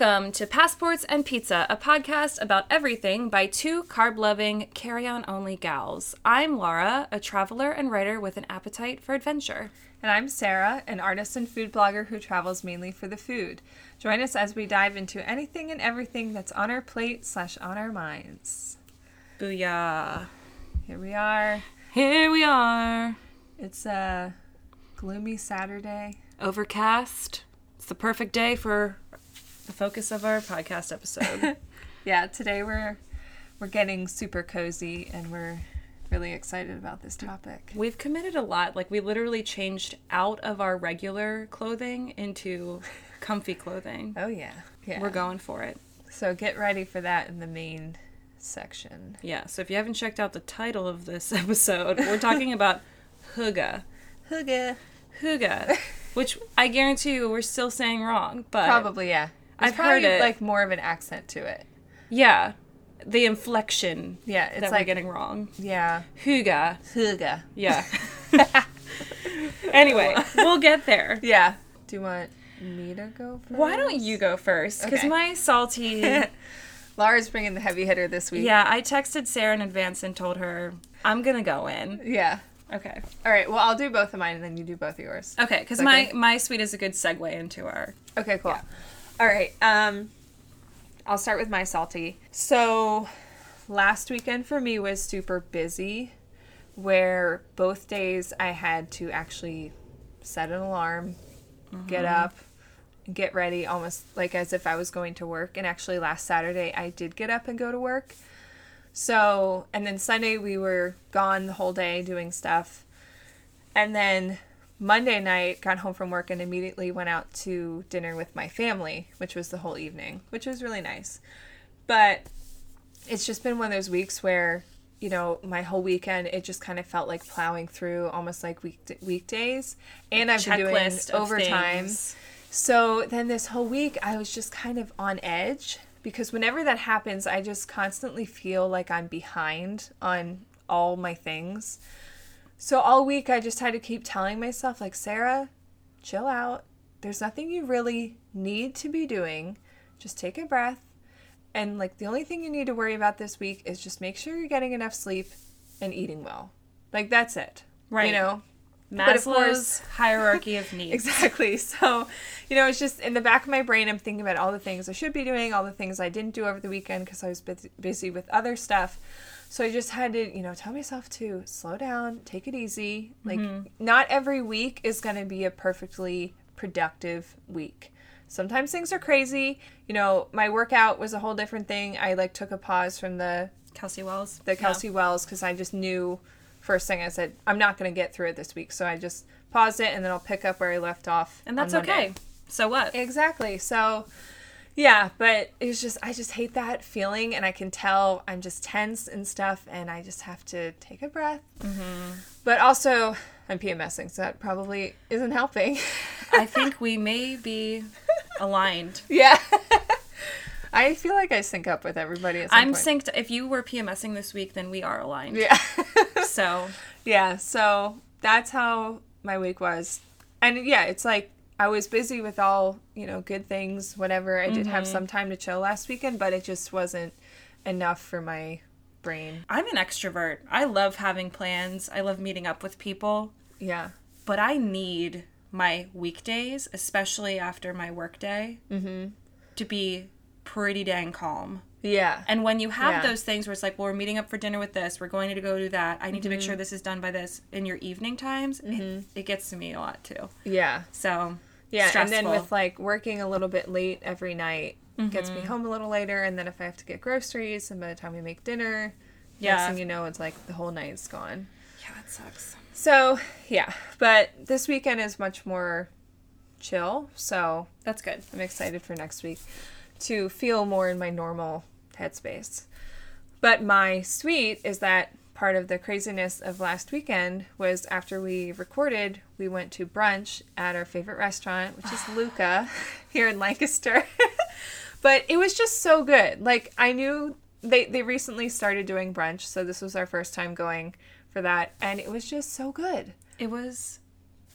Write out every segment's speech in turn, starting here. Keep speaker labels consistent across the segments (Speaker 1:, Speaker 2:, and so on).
Speaker 1: Welcome to Passports and Pizza, a podcast about everything by two carb loving, carry on only gals. I'm Laura, a traveler and writer with an appetite for adventure.
Speaker 2: And I'm Sarah, an artist and food blogger who travels mainly for the food. Join us as we dive into anything and everything that's on our plate slash on our minds.
Speaker 1: Booyah.
Speaker 2: Here we are.
Speaker 1: Here we are.
Speaker 2: It's a gloomy Saturday.
Speaker 1: Overcast. It's the perfect day for the focus of our podcast episode.
Speaker 2: Yeah, today we're we're getting super cozy and we're really excited about this topic.
Speaker 1: We've committed a lot. Like, we literally changed out of our regular clothing into comfy clothing.
Speaker 2: Oh yeah. Yeah.
Speaker 1: We're going for it.
Speaker 2: So get ready for that in the main section.
Speaker 1: Yeah, so if you haven't checked out the title of this episode, we're talking about Hygge.
Speaker 2: Hygge.
Speaker 1: Hygge, which I guarantee you we're still saying wrong, but
Speaker 2: Probably, yeah. There's
Speaker 1: I've heard
Speaker 2: probably,
Speaker 1: it.
Speaker 2: like more of an accent to it.
Speaker 1: yeah, the inflection
Speaker 2: Yeah, it's
Speaker 1: that
Speaker 2: like
Speaker 1: we're getting wrong.
Speaker 2: yeah.
Speaker 1: Hygge,
Speaker 2: hygge.
Speaker 1: yeah. anyway, we'll get there.
Speaker 2: Yeah. Do you want me to go first?
Speaker 1: Why don't you go first? Because
Speaker 2: Okay.
Speaker 1: my salty.
Speaker 2: Laura's bringing the heavy hitter this week.
Speaker 1: yeah, I texted Sarah in advance and told her I'm gonna go in.
Speaker 2: Yeah.
Speaker 1: Okay.
Speaker 2: All right. Well, I'll do both of mine and then you do both of yours.
Speaker 1: Okay, because
Speaker 2: Okay.
Speaker 1: my my sweet is a good segue into our.
Speaker 2: Okay, cool. All right. Um I'll start with my salty. So, last weekend for me was super busy where both days I had to actually set an alarm, get up, get ready almost like as if I was going to work. And actually last Saturday I did get up and go to work. So, and then Sunday we were gone the whole day doing stuff. And then Monday night, got home from work and immediately went out to dinner with my family, which was the whole evening, which was really nice. But it's just been one of those weeks where, you know, my whole weekend, it just kind of felt like plowing through almost like week weekdays. And I've been doing overtime.
Speaker 1: things.
Speaker 2: So then this whole week, I was just kind of on edge because whenever that happens, I just constantly feel like I'm behind on all my things. So all week, I just had to keep telling myself, like, Sarah, chill out. There's nothing you really need to be doing. Just take a breath. And, like, the only thing you need to worry about this week is just make sure you're getting enough sleep and eating well. Like, that's it.
Speaker 1: Right.
Speaker 2: You know?
Speaker 1: Maslow's
Speaker 2: of course-
Speaker 1: hierarchy of needs.
Speaker 2: Exactly. So, you know, it's just in the back of my brain, I'm thinking about all the things I should be doing, all the things I didn't do over the weekend because I was busy with other stuff. So I just had to, you know, tell myself to slow down, take it easy. Like, mm-hmm. not every week is going to be a perfectly productive week. Sometimes things are crazy. You know, my workout was a whole different thing. I like took a pause from the
Speaker 1: Kelsey Wells.
Speaker 2: the Kelsey Wells because I just knew first thing I said I'm not going to get through it this week, so I just paused it and then I'll pick up where I left off.
Speaker 1: And that's okay. So what?
Speaker 2: Exactly. So, yeah, but it's just I just hate that feeling, and I can tell I'm just tense and stuff, and I just have to take a breath.
Speaker 1: Mm-hmm.
Speaker 2: But also, I'm PMSing, so that probably isn't helping.
Speaker 1: I think we may be aligned.
Speaker 2: yeah. I feel like I sync up with everybody. At some
Speaker 1: I'm
Speaker 2: point.
Speaker 1: synced. If you were PMSing this week, then we are aligned.
Speaker 2: Yeah.
Speaker 1: So
Speaker 2: Yeah, so that's how my week was. And yeah, it's like I was busy with all, you know, good things, whatever. I did have mm-hmm. some time to chill last weekend, but it just wasn't enough for my brain.
Speaker 1: I'm an extrovert. I love having plans. I love meeting up with people,
Speaker 2: Yeah.
Speaker 1: but I need my weekdays, especially after my workday,
Speaker 2: Mm-hmm.
Speaker 1: to be pretty dang calm.
Speaker 2: Yeah.
Speaker 1: And when you have
Speaker 2: Yeah.
Speaker 1: those things where it's like, well, we're meeting up for dinner with this, we're going to go do that, I need to make mm-hmm. sure this is done by this in your evening times, it, mm-hmm. it gets to me a lot too.
Speaker 2: Yeah.
Speaker 1: So,
Speaker 2: Yeah. And then with like working a little bit late every night gets me mm-hmm. home a little later. And then if I have to get groceries, and by the time we make dinner,
Speaker 1: Yeah.
Speaker 2: next thing you know, it's like the whole night's gone.
Speaker 1: yeah, that sucks.
Speaker 2: So, yeah. But this weekend is much more chill. So
Speaker 1: That's good.
Speaker 2: I'm excited for next week to feel more in my normal headspace. But my sweet is that part of the craziness of last weekend was after we recorded, we went to brunch at our favorite restaurant, which is Luca here in Lancaster. but it was just so good. Like I knew they they recently started doing brunch, so this was our first time going for that and it was just so good.
Speaker 1: It was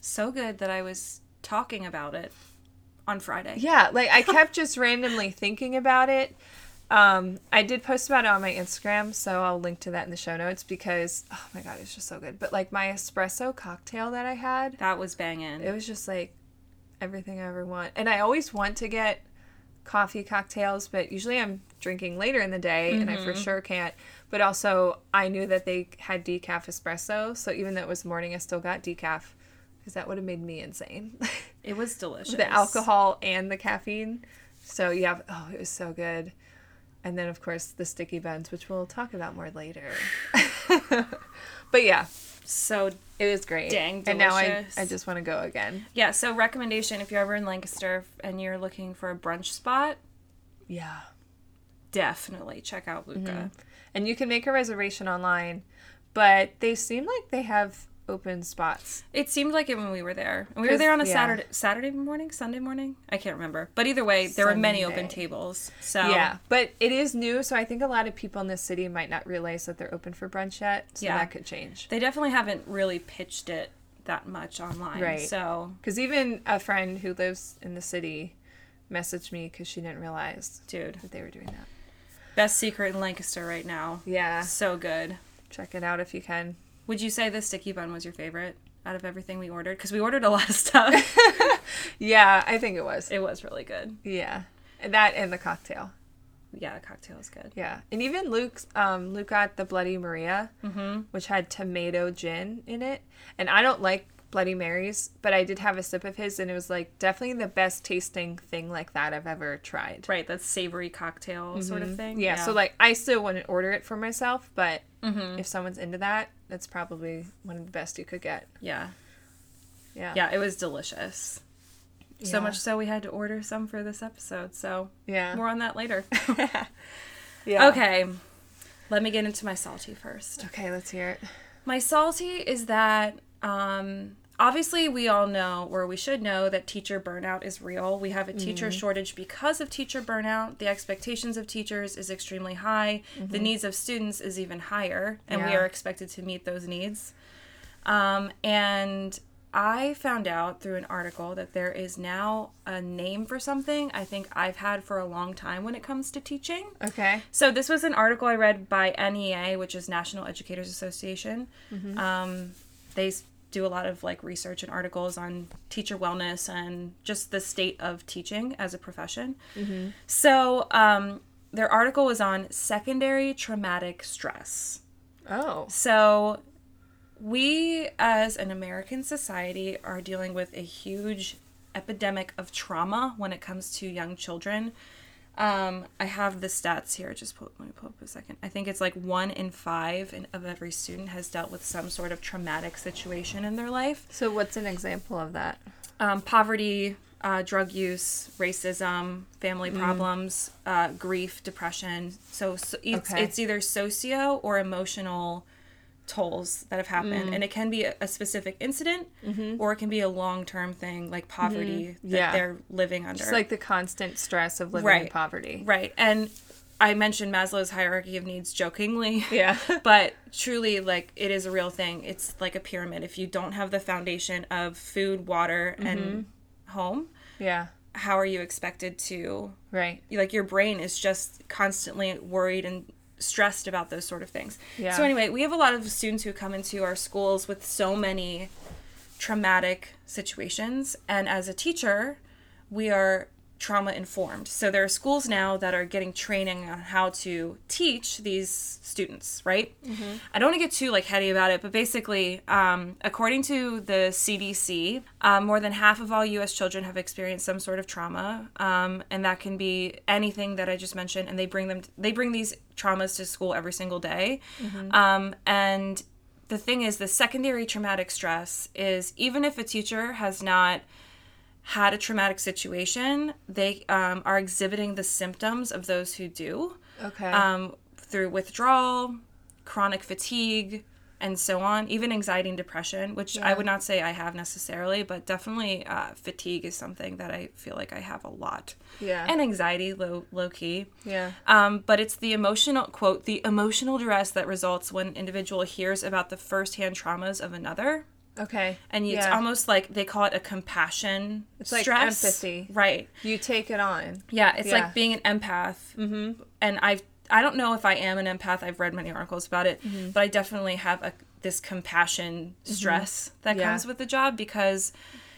Speaker 1: so good that I was talking about it on Friday.
Speaker 2: Yeah, like I kept just randomly thinking about it. Um, I did post about it on my Instagram, so I'll link to that in the show notes because oh my god, it's just so good. But like my espresso cocktail that I had,
Speaker 1: That was banging.
Speaker 2: it was just like everything I ever want. And I always want to get coffee cocktails, but usually I'm drinking later in the day and I for sure can't. But also, I knew that they had decaf espresso, so even though it was morning, I still got decaf because that would have made me insane.
Speaker 1: It was delicious.
Speaker 2: the alcohol and the caffeine. So you have, oh, it was so good. And then, of course, the sticky buns, which we'll talk about more later. but yeah,
Speaker 1: So
Speaker 2: it was great.
Speaker 1: Dang delicious.
Speaker 2: And now I. I just want to go again.
Speaker 1: yeah, so recommendation if you're ever in Lancaster and you're looking for a brunch spot,
Speaker 2: Yeah.
Speaker 1: definitely check out Luca. Mm-hmm.
Speaker 2: And you can make a reservation online, but they seem like they have open spots.
Speaker 1: It seemed like it when we were there. And we were there on a
Speaker 2: yeah.
Speaker 1: Saturday Saturday morning, Sunday morning. I can't remember. But either way, there were many open tables. So
Speaker 2: Yeah. But it is new, so I think a lot of people in this city might not realize that they're open for brunch yet. So
Speaker 1: Yeah.
Speaker 2: that could change.
Speaker 1: they definitely haven't really pitched it that much online.
Speaker 2: Right.
Speaker 1: So,
Speaker 2: Because even a friend who lives in the city messaged me because she didn't realize
Speaker 1: dude,
Speaker 2: that they were doing that.
Speaker 1: best secret in Lancaster right now.
Speaker 2: Yeah.
Speaker 1: So good.
Speaker 2: Check it out if you can.
Speaker 1: Would you say the sticky bun was your favorite out of everything we ordered? Because we ordered a lot of stuff.
Speaker 2: Yeah, I think it was.
Speaker 1: it was really good.
Speaker 2: Yeah. And that and the cocktail.
Speaker 1: Yeah, the cocktail was good.
Speaker 2: Yeah. And even Luke's um Luke got the Bloody Maria,
Speaker 1: Mm-hmm.
Speaker 2: which had tomato gin in it. And I don't like Bloody Marys, but I did have a sip of his and it was like definitely the best tasting thing like that I've ever tried.
Speaker 1: Right, that savory cocktail sort of thing.
Speaker 2: Mm-hmm. Yeah, so like I still wouldn't order it for myself, but
Speaker 1: Mm-hmm.
Speaker 2: if someone's into that, that's probably one of the best you could get.
Speaker 1: yeah,
Speaker 2: Yeah.
Speaker 1: yeah, it was delicious. So much so we had to order some for this episode. So
Speaker 2: Yeah.
Speaker 1: more on that later.
Speaker 2: yeah.
Speaker 1: okay, let me get into my salty first.
Speaker 2: Okay, let's hear it.
Speaker 1: My salty is that um, obviously we all know, or we should know, that teacher burnout is real. We have a teacher shortage because of teacher burnout. The expectations of teachers is extremely high. The needs of students is even higher, and we are expected to meet those needs. Um, and I found out through an article that there is now a name for something I think I've had for a long time when it comes to teaching.
Speaker 2: Okay.
Speaker 1: So this was an article I read by NEA, which is National Educators Association. Um, they do a lot of like research and articles on teacher wellness and just the state of teaching as a profession. So um, their article was on secondary traumatic stress.
Speaker 2: Oh.
Speaker 1: So, we as an American society are dealing with a huge epidemic of trauma when it comes to young children. Um, I have the stats here. Just pull, let me pull up a second. I think it's like one in five in, of every student has dealt with some sort of traumatic situation in their life.
Speaker 2: So what's an example of that?
Speaker 1: Um, poverty, uh, drug use, racism, family problems, uh, grief, depression. So, so it's,
Speaker 2: Okay.
Speaker 1: it's either socio or emotional tolls that have happened, mm. and it can be a, a specific incident, mm-hmm. or it can be a long term thing like poverty mm-hmm. that
Speaker 2: Yeah.
Speaker 1: they're living under.
Speaker 2: It's like the constant stress of living in poverty.
Speaker 1: right, and I mentioned Maslow's hierarchy of needs jokingly.
Speaker 2: Yeah.
Speaker 1: but truly like it is a real thing it's like a pyramid if you don't have the foundation of food water and mm-hmm. home
Speaker 2: yeah.
Speaker 1: how are you expected to
Speaker 2: Right.
Speaker 1: like your brain is just constantly worried and stressed about those sort of things
Speaker 2: Yeah.
Speaker 1: so anyway we have a lot of students who come into our schools with so many traumatic situations and as a teacher we are trauma informed so there are schools now that are getting training on how to teach these students right? I don't want to get too like heady about it but basically um, according to the cdc um, more than half of all us children have experienced some sort of trauma um, and that can be anything that i just mentioned and they bring them they bring these traumas to school every single day. Um, and the thing is the secondary traumatic stress is even if a teacher has not had a traumatic situation they um, are exhibiting the symptoms of those who do
Speaker 2: Okay.
Speaker 1: um, through withdrawal chronic fatigue and so on even anxiety and depression which i would not say i have necessarily but definitely uh, fatigue is something that i feel like i have a lot
Speaker 2: yeah.
Speaker 1: and anxiety low low key
Speaker 2: yeah.
Speaker 1: um, but it's the emotional quote the emotional duress that results when an individual hears about the firsthand traumas of another
Speaker 2: Okay.
Speaker 1: And it's
Speaker 2: Yeah.
Speaker 1: almost like they call it a compassion
Speaker 2: It's like
Speaker 1: stress.
Speaker 2: empathy.
Speaker 1: Right.
Speaker 2: You take it on.
Speaker 1: Yeah, it's
Speaker 2: Yeah.
Speaker 1: like being an empath. Mm-hmm. And I've I don't know if I am an empath. I've read many articles about it,
Speaker 2: Mm-hmm.
Speaker 1: but I definitely have a this compassion stress that
Speaker 2: Yeah.
Speaker 1: comes with the job because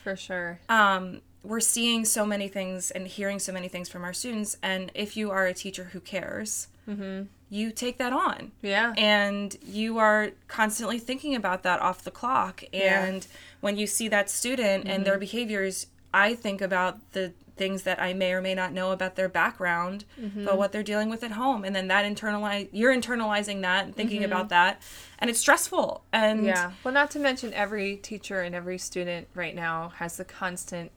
Speaker 2: For sure.
Speaker 1: um, we're seeing so many things and hearing so many things from our students. And if you are a teacher who cares,
Speaker 2: Mm-hmm.
Speaker 1: You take that on.
Speaker 2: Yeah.
Speaker 1: And you are constantly thinking about that off the clock.
Speaker 2: Yeah.
Speaker 1: And when you see that student and their mm-hmm. behaviors, I think about the things that I may or may not know about their background, mm-hmm. about what they're dealing with at home. And then that internalize you're internalizing that and thinking about mm-hmm. that. And it's stressful. And
Speaker 2: Yeah. Well, not to mention every teacher and every student right now has the constant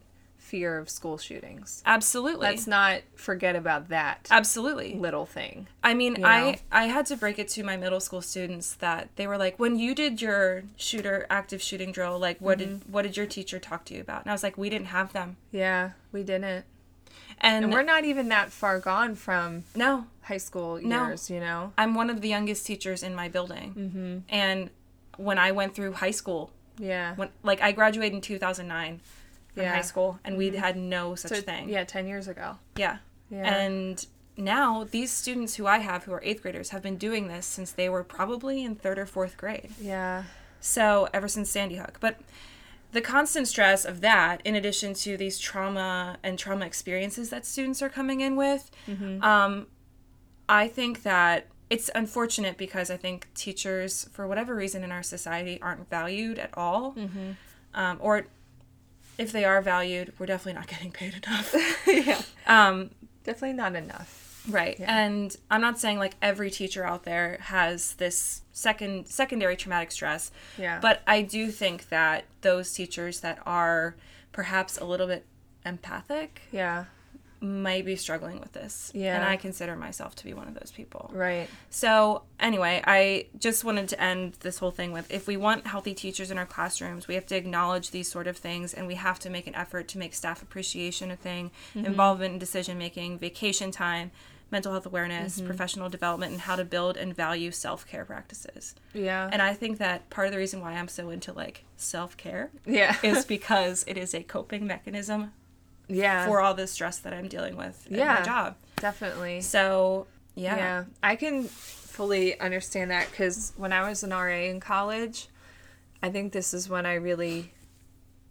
Speaker 2: fear of school shootings.
Speaker 1: absolutely.
Speaker 2: Let's not forget about that
Speaker 1: absolutely.
Speaker 2: little thing.
Speaker 1: I mean,
Speaker 2: know?
Speaker 1: I I had to break it to my middle school students that they were like, when you did your shooter active shooting drill, like what
Speaker 2: Mm-hmm.
Speaker 1: did what did your teacher talk to you about? And I was like, we didn't have them,
Speaker 2: Yeah, we didn't.
Speaker 1: and,
Speaker 2: And we're not even that far gone from
Speaker 1: no,
Speaker 2: high school
Speaker 1: No.
Speaker 2: years, you know?
Speaker 1: I'm one of the youngest teachers in my building, mm-hmm. and when I went through high school,
Speaker 2: Yeah.
Speaker 1: when like I graduated in 2009 from
Speaker 2: Yeah. Mm-hmm.
Speaker 1: high school, and we had no such
Speaker 2: So,
Speaker 1: thing.
Speaker 2: Yeah, 10 years ago.
Speaker 1: yeah,
Speaker 2: Yeah.
Speaker 1: and. Now, these students who I have who are eighth graders have been doing this since they were probably in third or fourth grade.
Speaker 2: Yeah.
Speaker 1: So ever since Sandy Hook, but the constant stress of that, in addition to these trauma and trauma experiences that students are coming in with, um, I think that it's unfortunate because I think teachers, for whatever reason in our society, aren't valued at all, um, or if they are valued, we're definitely not getting paid enough.
Speaker 2: yeah.
Speaker 1: um,
Speaker 2: Definitely not enough.
Speaker 1: Right. And I'm not saying like every teacher out there has this second secondary traumatic stress.
Speaker 2: Yeah.
Speaker 1: But I do think that those teachers that are perhaps a little bit empathic
Speaker 2: Yeah.
Speaker 1: Might be struggling with this.
Speaker 2: Yeah.
Speaker 1: And I consider myself to be one of those people.
Speaker 2: Right.
Speaker 1: So, anyway, I just wanted to end this whole thing with if we want healthy teachers in our classrooms, we have to acknowledge these sort of things and we have to make an effort to make staff appreciation a thing, mm-hmm. involvement in decision making, vacation time, mental health awareness, mm-hmm. professional development, and how to build and value self care practices.
Speaker 2: Yeah.
Speaker 1: And I think that part of the reason why I'm so into like self care
Speaker 2: yeah.
Speaker 1: is because it is a coping mechanism
Speaker 2: yeah.
Speaker 1: for all the stress that I'm dealing with in
Speaker 2: Yeah.
Speaker 1: my job.
Speaker 2: Definitely.
Speaker 1: So, yeah.
Speaker 2: Yeah, I can fully understand that because when I was an RA in college, I think this is when I really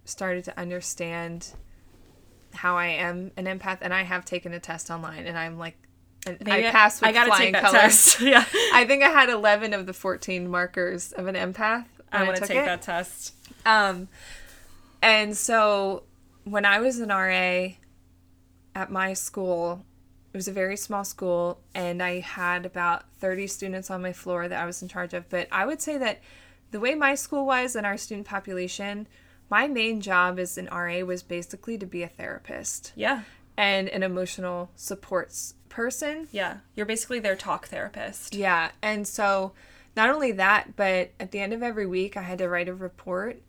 Speaker 2: started to understand how I am an empath, and I have taken a test online, and I'm like, and
Speaker 1: Maybe
Speaker 2: I passed with
Speaker 1: I gotta
Speaker 2: flying
Speaker 1: take that
Speaker 2: colors.
Speaker 1: test. yeah.
Speaker 2: I think I had 11 of the 14 markers of an empath.
Speaker 1: I want to take
Speaker 2: it.
Speaker 1: that test.
Speaker 2: Um, and so when I was an RA at my school, it was a very small school, and I had about 30 students on my floor that I was in charge of. But I would say that the way my school was and our student population, my main job as an RA was basically to be a therapist
Speaker 1: Yeah.
Speaker 2: and an emotional supports person.
Speaker 1: Yeah. You're basically their talk therapist.
Speaker 2: Yeah. And so not only that, but at the end of every week, I had to write a report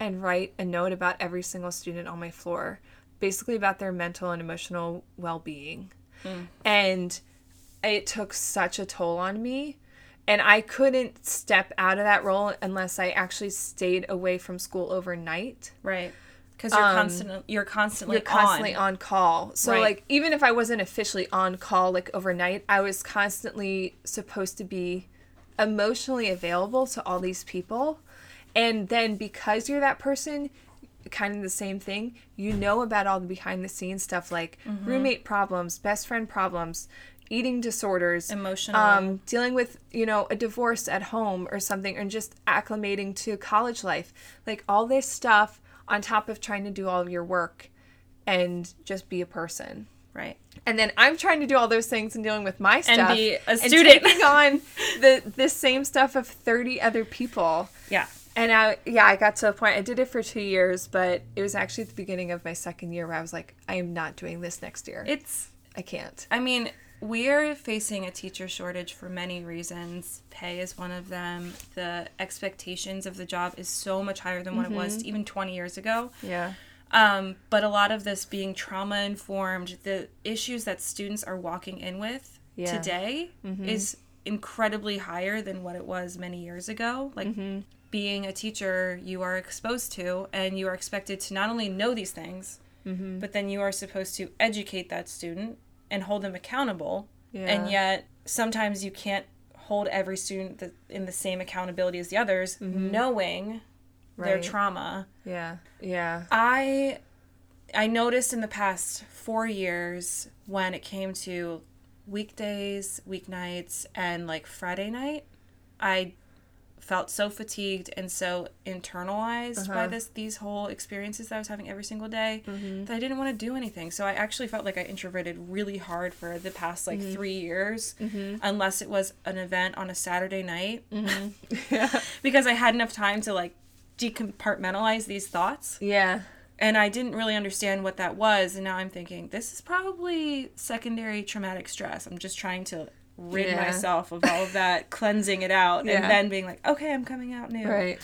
Speaker 2: and write a note about every single student on my floor, basically about their mental and emotional well being. And it took such a toll on me. And I couldn't step out of that role unless I actually stayed away from school overnight.
Speaker 1: Right. Because you're
Speaker 2: Um,
Speaker 1: constantly you're constantly
Speaker 2: You're constantly
Speaker 1: on.
Speaker 2: on, call. So
Speaker 1: Right.
Speaker 2: like even if I wasn't officially on call like overnight, I was constantly supposed to be emotionally available to all these people. And then because you're that person, kind of the same thing, you know about all the behind the scenes stuff like
Speaker 1: Mm-hmm.
Speaker 2: roommate problems, best friend problems, eating disorders,
Speaker 1: Emotional.
Speaker 2: um, dealing with you know a divorce at home or something, and just acclimating to college life, like all this stuff on top of trying to do all of your work and just be a person.
Speaker 1: Right.
Speaker 2: And then I'm trying to do all those things and dealing with my stuff and
Speaker 1: be a student, and
Speaker 2: taking on the the same stuff of 30 other people.
Speaker 1: Yeah.
Speaker 2: And I, yeah, I got to a point. I did it for two years, but it was actually at the beginning of my second year where I was like, I am not doing this next year.
Speaker 1: It's
Speaker 2: I can't.
Speaker 1: I mean, we're facing a teacher shortage for many reasons. Pay is one of them. The expectations of the job is so much higher than what it was
Speaker 2: Mm-hmm.
Speaker 1: even 20 years ago.
Speaker 2: Yeah.
Speaker 1: Um, but a lot of this being trauma informed, the issues that students are walking in with
Speaker 2: Yeah. Mm-hmm.
Speaker 1: today is incredibly higher than what it was many years ago. Like
Speaker 2: Mm-hmm.
Speaker 1: Being a teacher, you are exposed to, and you are expected to not only know these things,
Speaker 2: Mm-hmm.
Speaker 1: but then you are supposed to educate that student and hold them accountable.
Speaker 2: Yeah.
Speaker 1: And yet, sometimes you can't hold every student in the same accountability as the others, knowing their
Speaker 2: Mm-hmm. Right.
Speaker 1: trauma.
Speaker 2: Yeah. Yeah.
Speaker 1: I I noticed in the past four years when it came to weekdays, weeknights, and like Friday night, I felt so fatigued and so internalized by
Speaker 2: Uh-huh.
Speaker 1: this these whole experiences that I was having every single day
Speaker 2: Mm-hmm.
Speaker 1: that I didn't want to do anything. So I actually felt like I introverted really hard for the past like
Speaker 2: Mm-hmm.
Speaker 1: three years, unless it was an event on a Saturday night,
Speaker 2: Yeah.
Speaker 1: because I had enough time to like decompartmentalize these thoughts
Speaker 2: Yeah.
Speaker 1: and I didn't really understand what that was. And now I'm thinking this is probably secondary traumatic stress. I'm just trying to rid
Speaker 2: Yeah.
Speaker 1: myself of all of that, cleansing it out,
Speaker 2: Yeah.
Speaker 1: and then being like, okay, I'm coming out new.
Speaker 2: Right.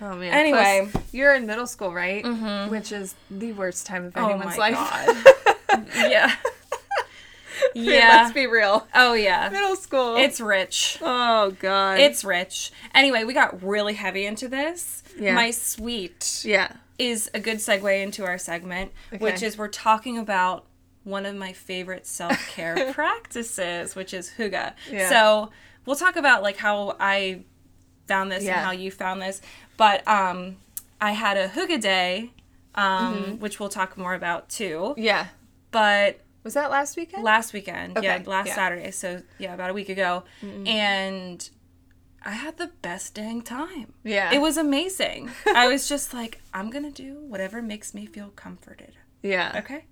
Speaker 2: Oh man.
Speaker 1: Anyway.
Speaker 2: Plus, you're in middle school, right? Mm-hmm. Which is the worst time of
Speaker 1: Oh
Speaker 2: anyone's
Speaker 1: my
Speaker 2: life.
Speaker 1: yeah. Yeah.
Speaker 2: Let's be real.
Speaker 1: oh yeah.
Speaker 2: Middle school.
Speaker 1: It's rich.
Speaker 2: oh god.
Speaker 1: It's rich. Anyway, we got really heavy into this.
Speaker 2: Yeah.
Speaker 1: My sweet
Speaker 2: yeah.
Speaker 1: is a good segue into our segment, which is we're talking about one of my favorite self care practices, which is hygge.
Speaker 2: Yeah.
Speaker 1: So we'll talk about like how I found this
Speaker 2: Yeah.
Speaker 1: and how you found this. But um, I had a hygge day, um,
Speaker 2: Mm-hmm.
Speaker 1: which we'll talk more about too.
Speaker 2: Yeah.
Speaker 1: But
Speaker 2: Was that last weekend?
Speaker 1: last weekend, yeah,
Speaker 2: Okay,
Speaker 1: last
Speaker 2: yeah.
Speaker 1: Saturday, so yeah, about a week ago, and I had the best dang time.
Speaker 2: yeah.
Speaker 1: It was amazing. I was just like, I'm gonna do whatever makes me feel comforted.
Speaker 2: Yeah.
Speaker 1: Okay.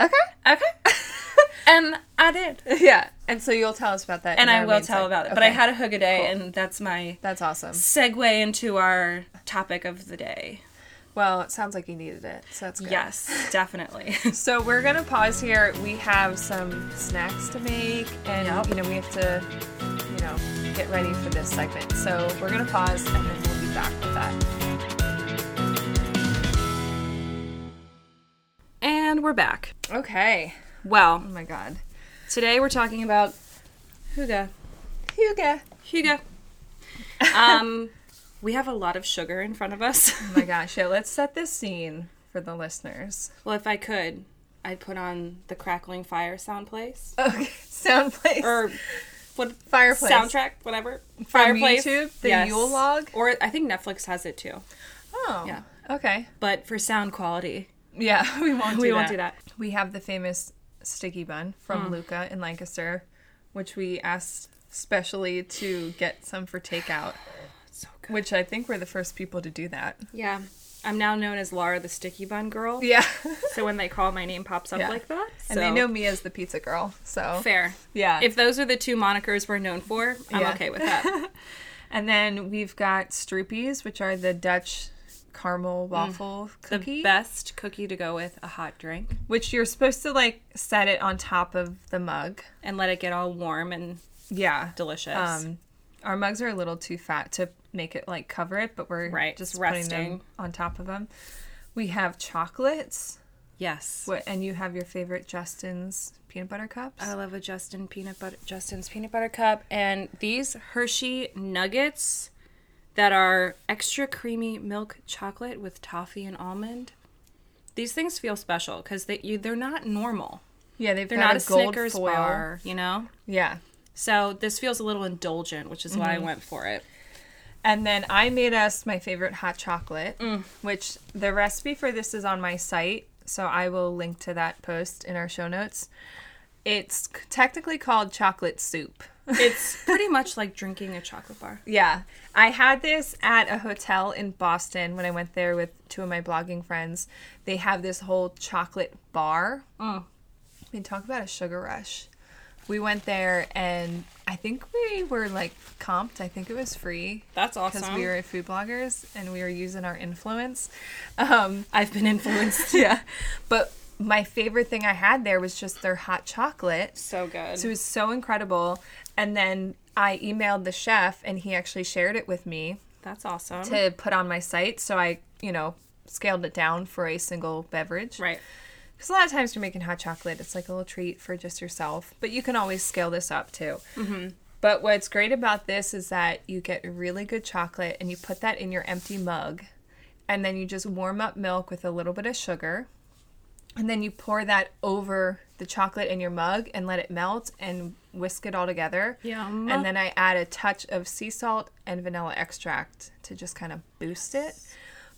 Speaker 2: Okay.
Speaker 1: Okay. and I did.
Speaker 2: Yeah. And so you'll tell us about that.
Speaker 1: And I will tell
Speaker 2: seg-
Speaker 1: about it. But I had a hygge day,
Speaker 2: Cool.
Speaker 1: and that's my
Speaker 2: That's awesome.
Speaker 1: segue into our topic of the day.
Speaker 2: Well, it sounds like you needed it, so that's good.
Speaker 1: Yes, definitely.
Speaker 2: So we're gonna pause here. We have some snacks to make, and
Speaker 1: Yep.
Speaker 2: you know we have to, you know, get ready for this segment. So we're gonna pause, and then we'll be back with that.
Speaker 1: And we're back.
Speaker 2: Okay.
Speaker 1: Well,
Speaker 2: Oh my God.
Speaker 1: today we're talking about hygge.
Speaker 2: Hygge.
Speaker 1: Hygge. Um, we have a lot of sugar in front of us.
Speaker 2: Oh my gosh. Yeah. Let's set this scene for the listeners.
Speaker 1: well, if I could, I'd put on the crackling fire sound place
Speaker 2: Okay. Sound place.
Speaker 1: or what
Speaker 2: Fireplace.
Speaker 1: soundtrack, whatever.
Speaker 2: From
Speaker 1: Fireplace.
Speaker 2: YouTube? The
Speaker 1: Yes.
Speaker 2: Yule log?
Speaker 1: Or I think Netflix has it too.
Speaker 2: Oh.
Speaker 1: Yeah.
Speaker 2: Okay.
Speaker 1: But for sound quality,
Speaker 2: Yeah. We won't. Do
Speaker 1: we
Speaker 2: that.
Speaker 1: won't do that.
Speaker 2: We have the famous sticky bun from mm. Luca in Lancaster, which we asked specially to get some for takeout.
Speaker 1: So good.
Speaker 2: Which I think we're the first people to do that.
Speaker 1: Yeah. I'm now known as Laura the Sticky Bun Girl.
Speaker 2: Yeah.
Speaker 1: So when they call, my name pops up
Speaker 2: Yeah.
Speaker 1: like that.
Speaker 2: and they know me as the pizza girl. So
Speaker 1: Fair.
Speaker 2: yeah.
Speaker 1: If those are the two monikers we're known for, I'm
Speaker 2: Yeah.
Speaker 1: okay with that.
Speaker 2: and then we've got stroopies, which are the Dutch caramel waffle
Speaker 1: the
Speaker 2: cookie,
Speaker 1: best cookie to go with a hot drink
Speaker 2: which you're supposed to like set it on top of the mug.
Speaker 1: and let it get all warm and
Speaker 2: Yeah.
Speaker 1: delicious.
Speaker 2: Um, our mugs are a little too fat to make it like cover it, but we're
Speaker 1: Right,
Speaker 2: just
Speaker 1: it's
Speaker 2: putting
Speaker 1: resting.
Speaker 2: them on top of them. We have chocolates,
Speaker 1: yes.
Speaker 2: what, and you have your favorite Justin's peanut butter cups.
Speaker 1: I love a Justin peanut butter Justin's peanut butter cup and these Hershey nuggets that are extra creamy milk chocolate with toffee and almond. These things feel special because they you, they're not normal.
Speaker 2: yeah, they've
Speaker 1: They're
Speaker 2: got
Speaker 1: not a Snickers
Speaker 2: foil.
Speaker 1: bar, you know.
Speaker 2: Yeah,
Speaker 1: So this feels a little indulgent, which is why
Speaker 2: Mm-hmm.
Speaker 1: I went for it.
Speaker 2: and then I made us my favorite hot chocolate,
Speaker 1: Mm.
Speaker 2: which the recipe for this is on my site, so I will link to that post in our show notes. It's technically called chocolate soup.
Speaker 1: It's pretty much like drinking a chocolate bar.
Speaker 2: Yeah. I had this at a hotel in Boston when I went there with two of my blogging friends. They have this whole chocolate bar.
Speaker 1: Mm.
Speaker 2: I mean, talk about a sugar rush. We went there and I think we were like comped. I think it was free
Speaker 1: That's awesome.
Speaker 2: because we were food bloggers and we were using our influence. Um,
Speaker 1: I've been influenced.
Speaker 2: yeah. But my favorite thing I had there was just their hot chocolate.
Speaker 1: so good.
Speaker 2: So it was so incredible. And then I emailed the chef and he actually shared it with me
Speaker 1: That's awesome.
Speaker 2: to put on my site. So I, you know, scaled it down for a single beverage.
Speaker 1: right.
Speaker 2: Because a lot of times you're making hot chocolate, it's like a little treat for just yourself. But you can always scale this up too. Mm-hmm. But what's great about this is that you get really good chocolate and you put that in your empty mug. And then you just warm up milk with a little bit of sugar. And then you pour that over the chocolate in your mug and let it melt and whisk it all together.
Speaker 1: Yum.
Speaker 2: And then I add a touch of sea salt and vanilla extract to just kind of boost it.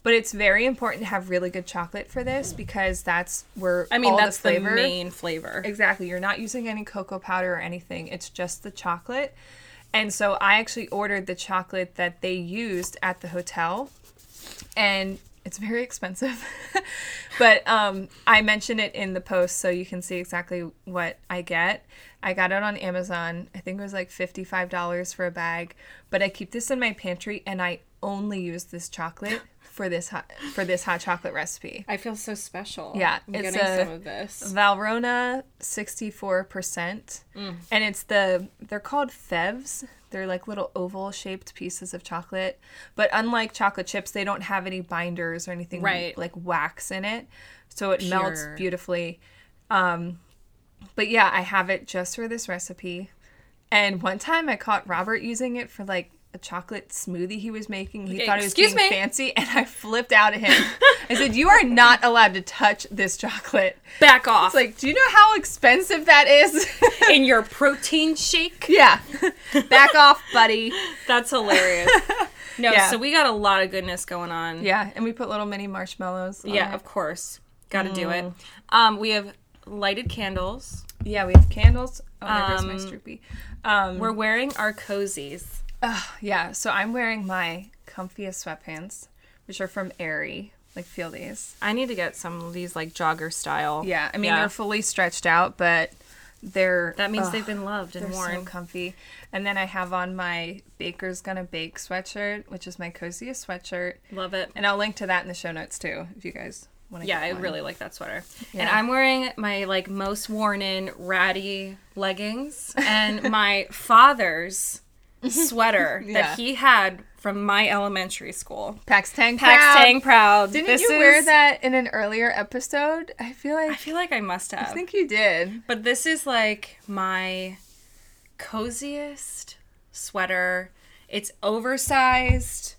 Speaker 2: But it's very important to have really good chocolate for this because that's where
Speaker 1: I mean, that's
Speaker 2: the
Speaker 1: the,
Speaker 2: flavor
Speaker 1: main flavor.
Speaker 2: Exactly. You're not using any cocoa powder or anything. It's just the chocolate. And so I actually ordered the chocolate that they used at the hotel. And it's very expensive. but um, I mention it in the post so you can see exactly what I get. I got it on Amazon. I think it was like $55 for a bag. But I keep this in my pantry and I only use this chocolate for this hot, for this hot chocolate recipe.
Speaker 1: I feel so special.
Speaker 2: Yeah,
Speaker 1: I'm
Speaker 2: it's
Speaker 1: getting
Speaker 2: a-
Speaker 1: some of this.
Speaker 2: Valrhona 64%.
Speaker 1: Mm.
Speaker 2: And it's the they're called fevs. They're like little oval shaped pieces of chocolate. But unlike chocolate chips, they don't have any binders or anything
Speaker 1: Right.
Speaker 2: like wax in it. So it melts beautifully. Um but yeah, I have it just for this recipe. And one time I caught Robert using it for like a chocolate smoothie he was making. He
Speaker 1: Okay,
Speaker 2: thought it was being
Speaker 1: me.
Speaker 2: fancy, and I flipped out at him. I said, "You are not allowed to touch this chocolate."
Speaker 1: Back off.
Speaker 2: It's like, do you know how expensive that is?
Speaker 1: in your protein shake.
Speaker 2: yeah. Back off, buddy.
Speaker 1: That's hilarious. No,
Speaker 2: Yeah.
Speaker 1: so we got a lot of goodness going on.
Speaker 2: Yeah, and we put little mini marshmallows.
Speaker 1: Yeah,
Speaker 2: it.
Speaker 1: of course. Got to do it.
Speaker 2: Mm.
Speaker 1: Um, we have lighted candles.
Speaker 2: Yeah, we have candles. Oh, there goes my
Speaker 1: Um,
Speaker 2: stroopy. Um,
Speaker 1: We're wearing our cozies.
Speaker 2: ugh, yeah, so I'm wearing my comfiest sweatpants, which are from Aerie. Like, feel these.
Speaker 1: I need to get some of these like jogger style.
Speaker 2: Yeah, I mean,
Speaker 1: Yeah.
Speaker 2: they're fully stretched out, but they're.
Speaker 1: That means
Speaker 2: ugh,
Speaker 1: they've been loved and worn.
Speaker 2: so comfy. And then I have on my Baker's Gonna Bake sweatshirt, which is my coziest sweatshirt.
Speaker 1: Love it.
Speaker 2: And I'll link to that in the show notes too, if you guys want to.
Speaker 1: Yeah, I really like that sweater. And I'm wearing my like most worn in ratty leggings and my father's sweater
Speaker 2: Yeah.
Speaker 1: that he had from my elementary school. Paxtang
Speaker 2: Proud.
Speaker 1: Tang Proud.
Speaker 2: Didn't
Speaker 1: This
Speaker 2: you wear that in an earlier episode? I feel like
Speaker 1: I feel like I must have.
Speaker 2: I think you did.
Speaker 1: But this is like my coziest sweater. It's oversized.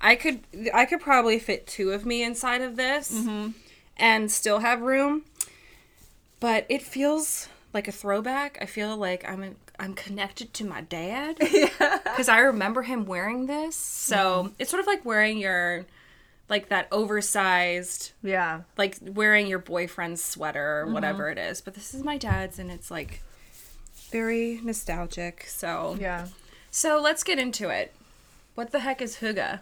Speaker 1: I could I could probably fit two of me inside of this mm-hmm. and still have room. But it feels like a throwback. I feel like I'm I'm connected to my dad because I remember him wearing this. So mm-hmm. it's sort of like wearing your like that oversized
Speaker 2: Yeah.
Speaker 1: like wearing your boyfriend's sweater or mm-hmm. whatever it is. But this is my dad's and it's like very nostalgic. So
Speaker 2: Yeah.
Speaker 1: so let's get into it. What the heck is Hygge?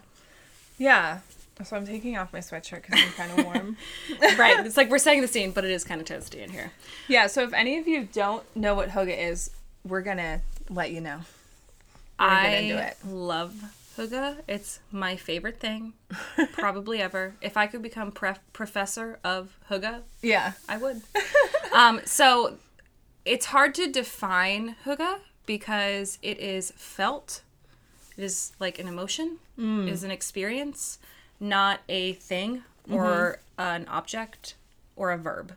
Speaker 2: Yeah. So I'm taking off my sweatshirt because I'm kind of warm.
Speaker 1: right. It's like we're setting the scene, but it is kind of toasty in here.
Speaker 2: yeah. So if any of you don't know what Hygge is, we're gonna let you know. We're gonna
Speaker 1: I
Speaker 2: it.
Speaker 1: love Hygge. It's my favorite thing, probably ever. If I could become pref- professor of Hygge,
Speaker 2: Yeah.
Speaker 1: I would. um, so it's hard to define Hygge because it is felt. It is like an emotion,
Speaker 2: Mm.
Speaker 1: it is an experience, not a thing or
Speaker 2: Mm-hmm.
Speaker 1: an object or a verb.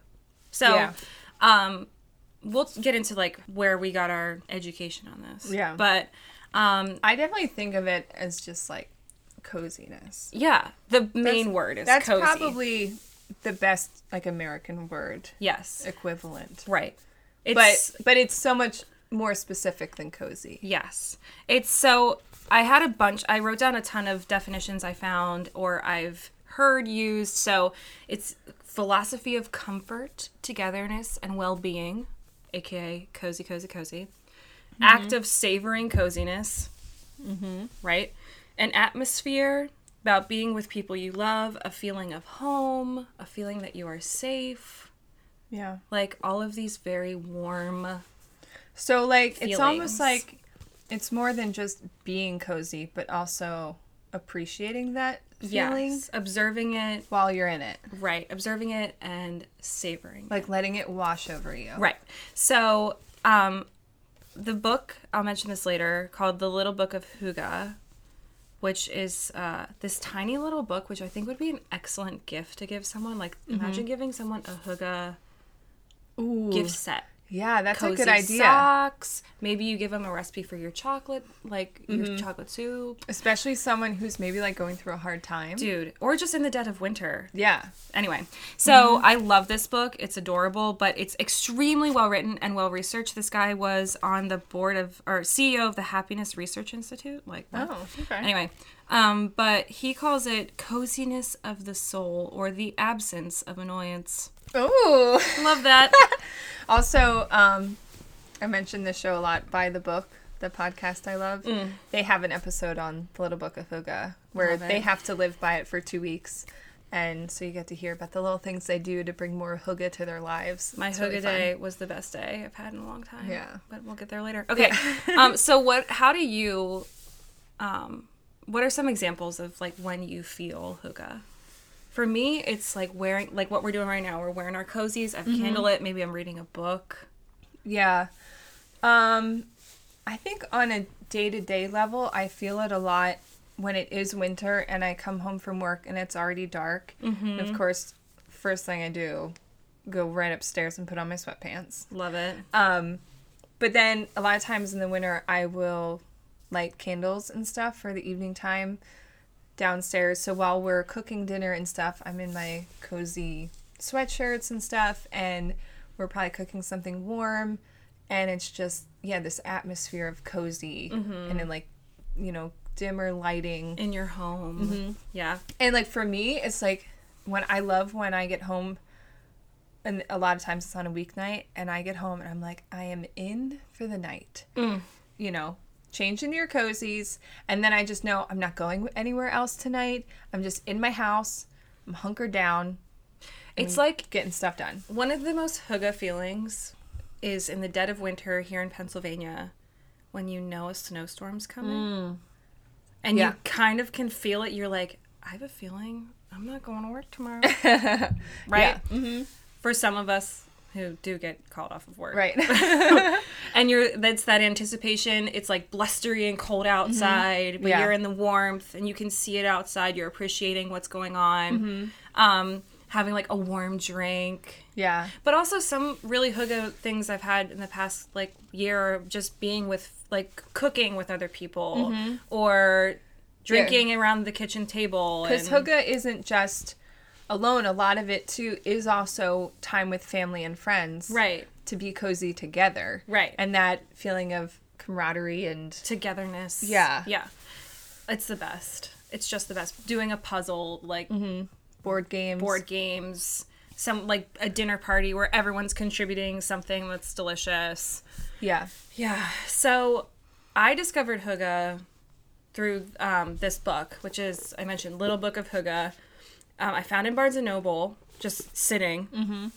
Speaker 1: So,
Speaker 2: Yeah.
Speaker 1: um, we'll get into like where we got our education on this.
Speaker 2: Yeah.
Speaker 1: But um,
Speaker 2: I definitely think of it as just like coziness.
Speaker 1: yeah, the main
Speaker 2: That's-
Speaker 1: word is
Speaker 2: That's
Speaker 1: cozy.
Speaker 2: probably the best like American word
Speaker 1: yes,
Speaker 2: equivalent.
Speaker 1: right. It's,
Speaker 2: But but it's so much more specific than cozy.
Speaker 1: Yes. It's so I had a bunch I wrote down a ton of definitions I found or I've heard used. So it's philosophy of comfort, togetherness, and well-being, aka cozy cozy cozy. Act of savoring coziness. Mm-hmm. Right? An atmosphere about being with people you love, a feeling of home, a feeling that you are safe.
Speaker 2: Yeah.
Speaker 1: Like all of these very warm
Speaker 2: So like it's almost like it's more than just being cozy, but also appreciating that feeling
Speaker 1: yes, observing it
Speaker 2: while you're in it.
Speaker 1: Right, observing it and savoring.
Speaker 2: Like letting it wash over you.
Speaker 1: right. So, um, the book I'll mention this later called The Little Book of Hygge, which is uh, this tiny little book, which I think would be an excellent gift to give someone. Like, imagine giving someone a Hygge
Speaker 2: Ooh.
Speaker 1: gift set.
Speaker 2: Yeah, that's a good idea.
Speaker 1: socks. Maybe you give them a recipe for your chocolate, like
Speaker 2: Mm-hmm.
Speaker 1: your chocolate soup,
Speaker 2: Especially someone who's maybe like going through a hard time.
Speaker 1: dude, or just in the dead of winter.
Speaker 2: Yeah.
Speaker 1: Anyway, so I love this book. It's adorable, but it's extremely well written and well researched. This guy was on the board of or CEO of the Happiness Research Institute. Like, what?
Speaker 2: Oh, okay.
Speaker 1: Anyway, um, but he calls it coziness of the soul or the absence of annoyance.
Speaker 2: Oh,
Speaker 1: Love that.
Speaker 2: Also, um, I mentioned this show a lot. By the book, the podcast I love. They have an episode on the Little Book of Hygge where they have to live by it for two weeks, and so you get to hear about the little things they do to bring more Hygge to their lives.
Speaker 1: My
Speaker 2: It's
Speaker 1: Hygge
Speaker 2: really
Speaker 1: day was the best day I've had in a long time.
Speaker 2: Yeah.
Speaker 1: but we'll get there later. Okay. um. So what? How do you? Um. What are some examples of like when you feel Hygge? For me, it's like wearing like what we're doing right now. We're wearing our cozies. I've
Speaker 2: Mm-hmm.
Speaker 1: candlelit. Maybe I'm reading a book.
Speaker 2: Yeah. Um I think on a day-to-day level, I feel it a lot when it is winter and I come home from work and it's already dark. And of course, first thing I do, go right upstairs and put on my sweatpants.
Speaker 1: Love it.
Speaker 2: Um but then a lot of times in the winter, I will light candles and stuff for the evening time downstairs. So while we're cooking dinner and stuff, I'm in my cozy sweatshirts and stuff, and we're probably cooking something warm. And it's just, yeah, this atmosphere of cozy and then, like, you know, dimmer lighting.
Speaker 1: In your home.
Speaker 2: Mm-hmm.
Speaker 1: Yeah.
Speaker 2: And, like, for me, it's like when I love when I get home, and a lot of times it's on a weeknight, and I get home and I'm like, I am in for the night. You know, change into your cozies. And then I just know I'm not going anywhere else tonight. I'm just in my house. I'm hunkered down,
Speaker 1: It's like
Speaker 2: getting stuff done.
Speaker 1: one of the most Hygge feelings is in the dead of winter here in Pennsylvania when you know a snowstorm's coming. And
Speaker 2: Mm. Yeah.
Speaker 1: you kind of can feel it. You're like, I have a feeling I'm not going to work tomorrow. right?
Speaker 2: Mm-hmm.
Speaker 1: For some of us who do get called off of work.
Speaker 2: Right.
Speaker 1: And you're that's that anticipation. It's like blustery and cold outside, but
Speaker 2: Mm-hmm. Yeah.
Speaker 1: you're in the warmth and you can see it outside. You're appreciating what's going on.
Speaker 2: Mm-hmm.
Speaker 1: Um, having like a warm drink.
Speaker 2: yeah.
Speaker 1: But also some really hygge things I've had in the past like year just being with like cooking with other people
Speaker 2: Mm-hmm.
Speaker 1: or drinking around the kitchen table.
Speaker 2: Because
Speaker 1: and-
Speaker 2: Hygge isn't just alone. A lot of it, too, is also time with family and friends.
Speaker 1: right
Speaker 2: To be cozy together.
Speaker 1: Right.
Speaker 2: And that feeling of camaraderie and
Speaker 1: togetherness.
Speaker 2: Yeah.
Speaker 1: yeah, it's the best. It's just the best. Doing a puzzle like
Speaker 2: board games.
Speaker 1: board games. Some like a dinner party where everyone's contributing something that's delicious.
Speaker 2: Yeah.
Speaker 1: Yeah. So I discovered Hygge through um, this book, which is I mentioned Little Book of Huga. Um, I found in Barnes and Noble, just sitting,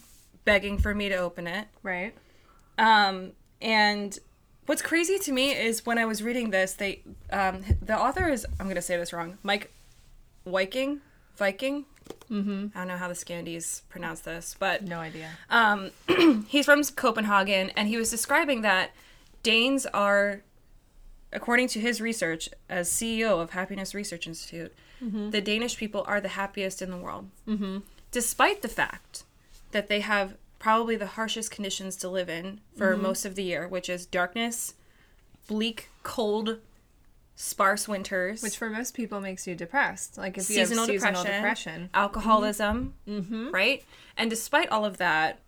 Speaker 1: begging for me to open it.
Speaker 2: Right.
Speaker 1: Um, and what's crazy to me is when I was reading this, they um, the author is I'm gonna say this wrong, Meik Wiking, Wiking. Mm-hmm. I don't know how the Scandies pronounce this, but
Speaker 2: No idea.
Speaker 1: um, he's from Copenhagen, and he was describing that Danes are, according to his research as CEO of Happiness Research Institute, Mm-hmm. the Danish people are the happiest in the world, mm-hmm. despite the fact that they have probably the harshest conditions to live in for mm-hmm. most of the year, which is darkness, bleak, cold, sparse winters,
Speaker 2: Which for most people makes you depressed. Like if
Speaker 1: seasonal,
Speaker 2: you have seasonal
Speaker 1: depression,
Speaker 2: depression.
Speaker 1: alcoholism, mm-hmm. right? And despite all of that,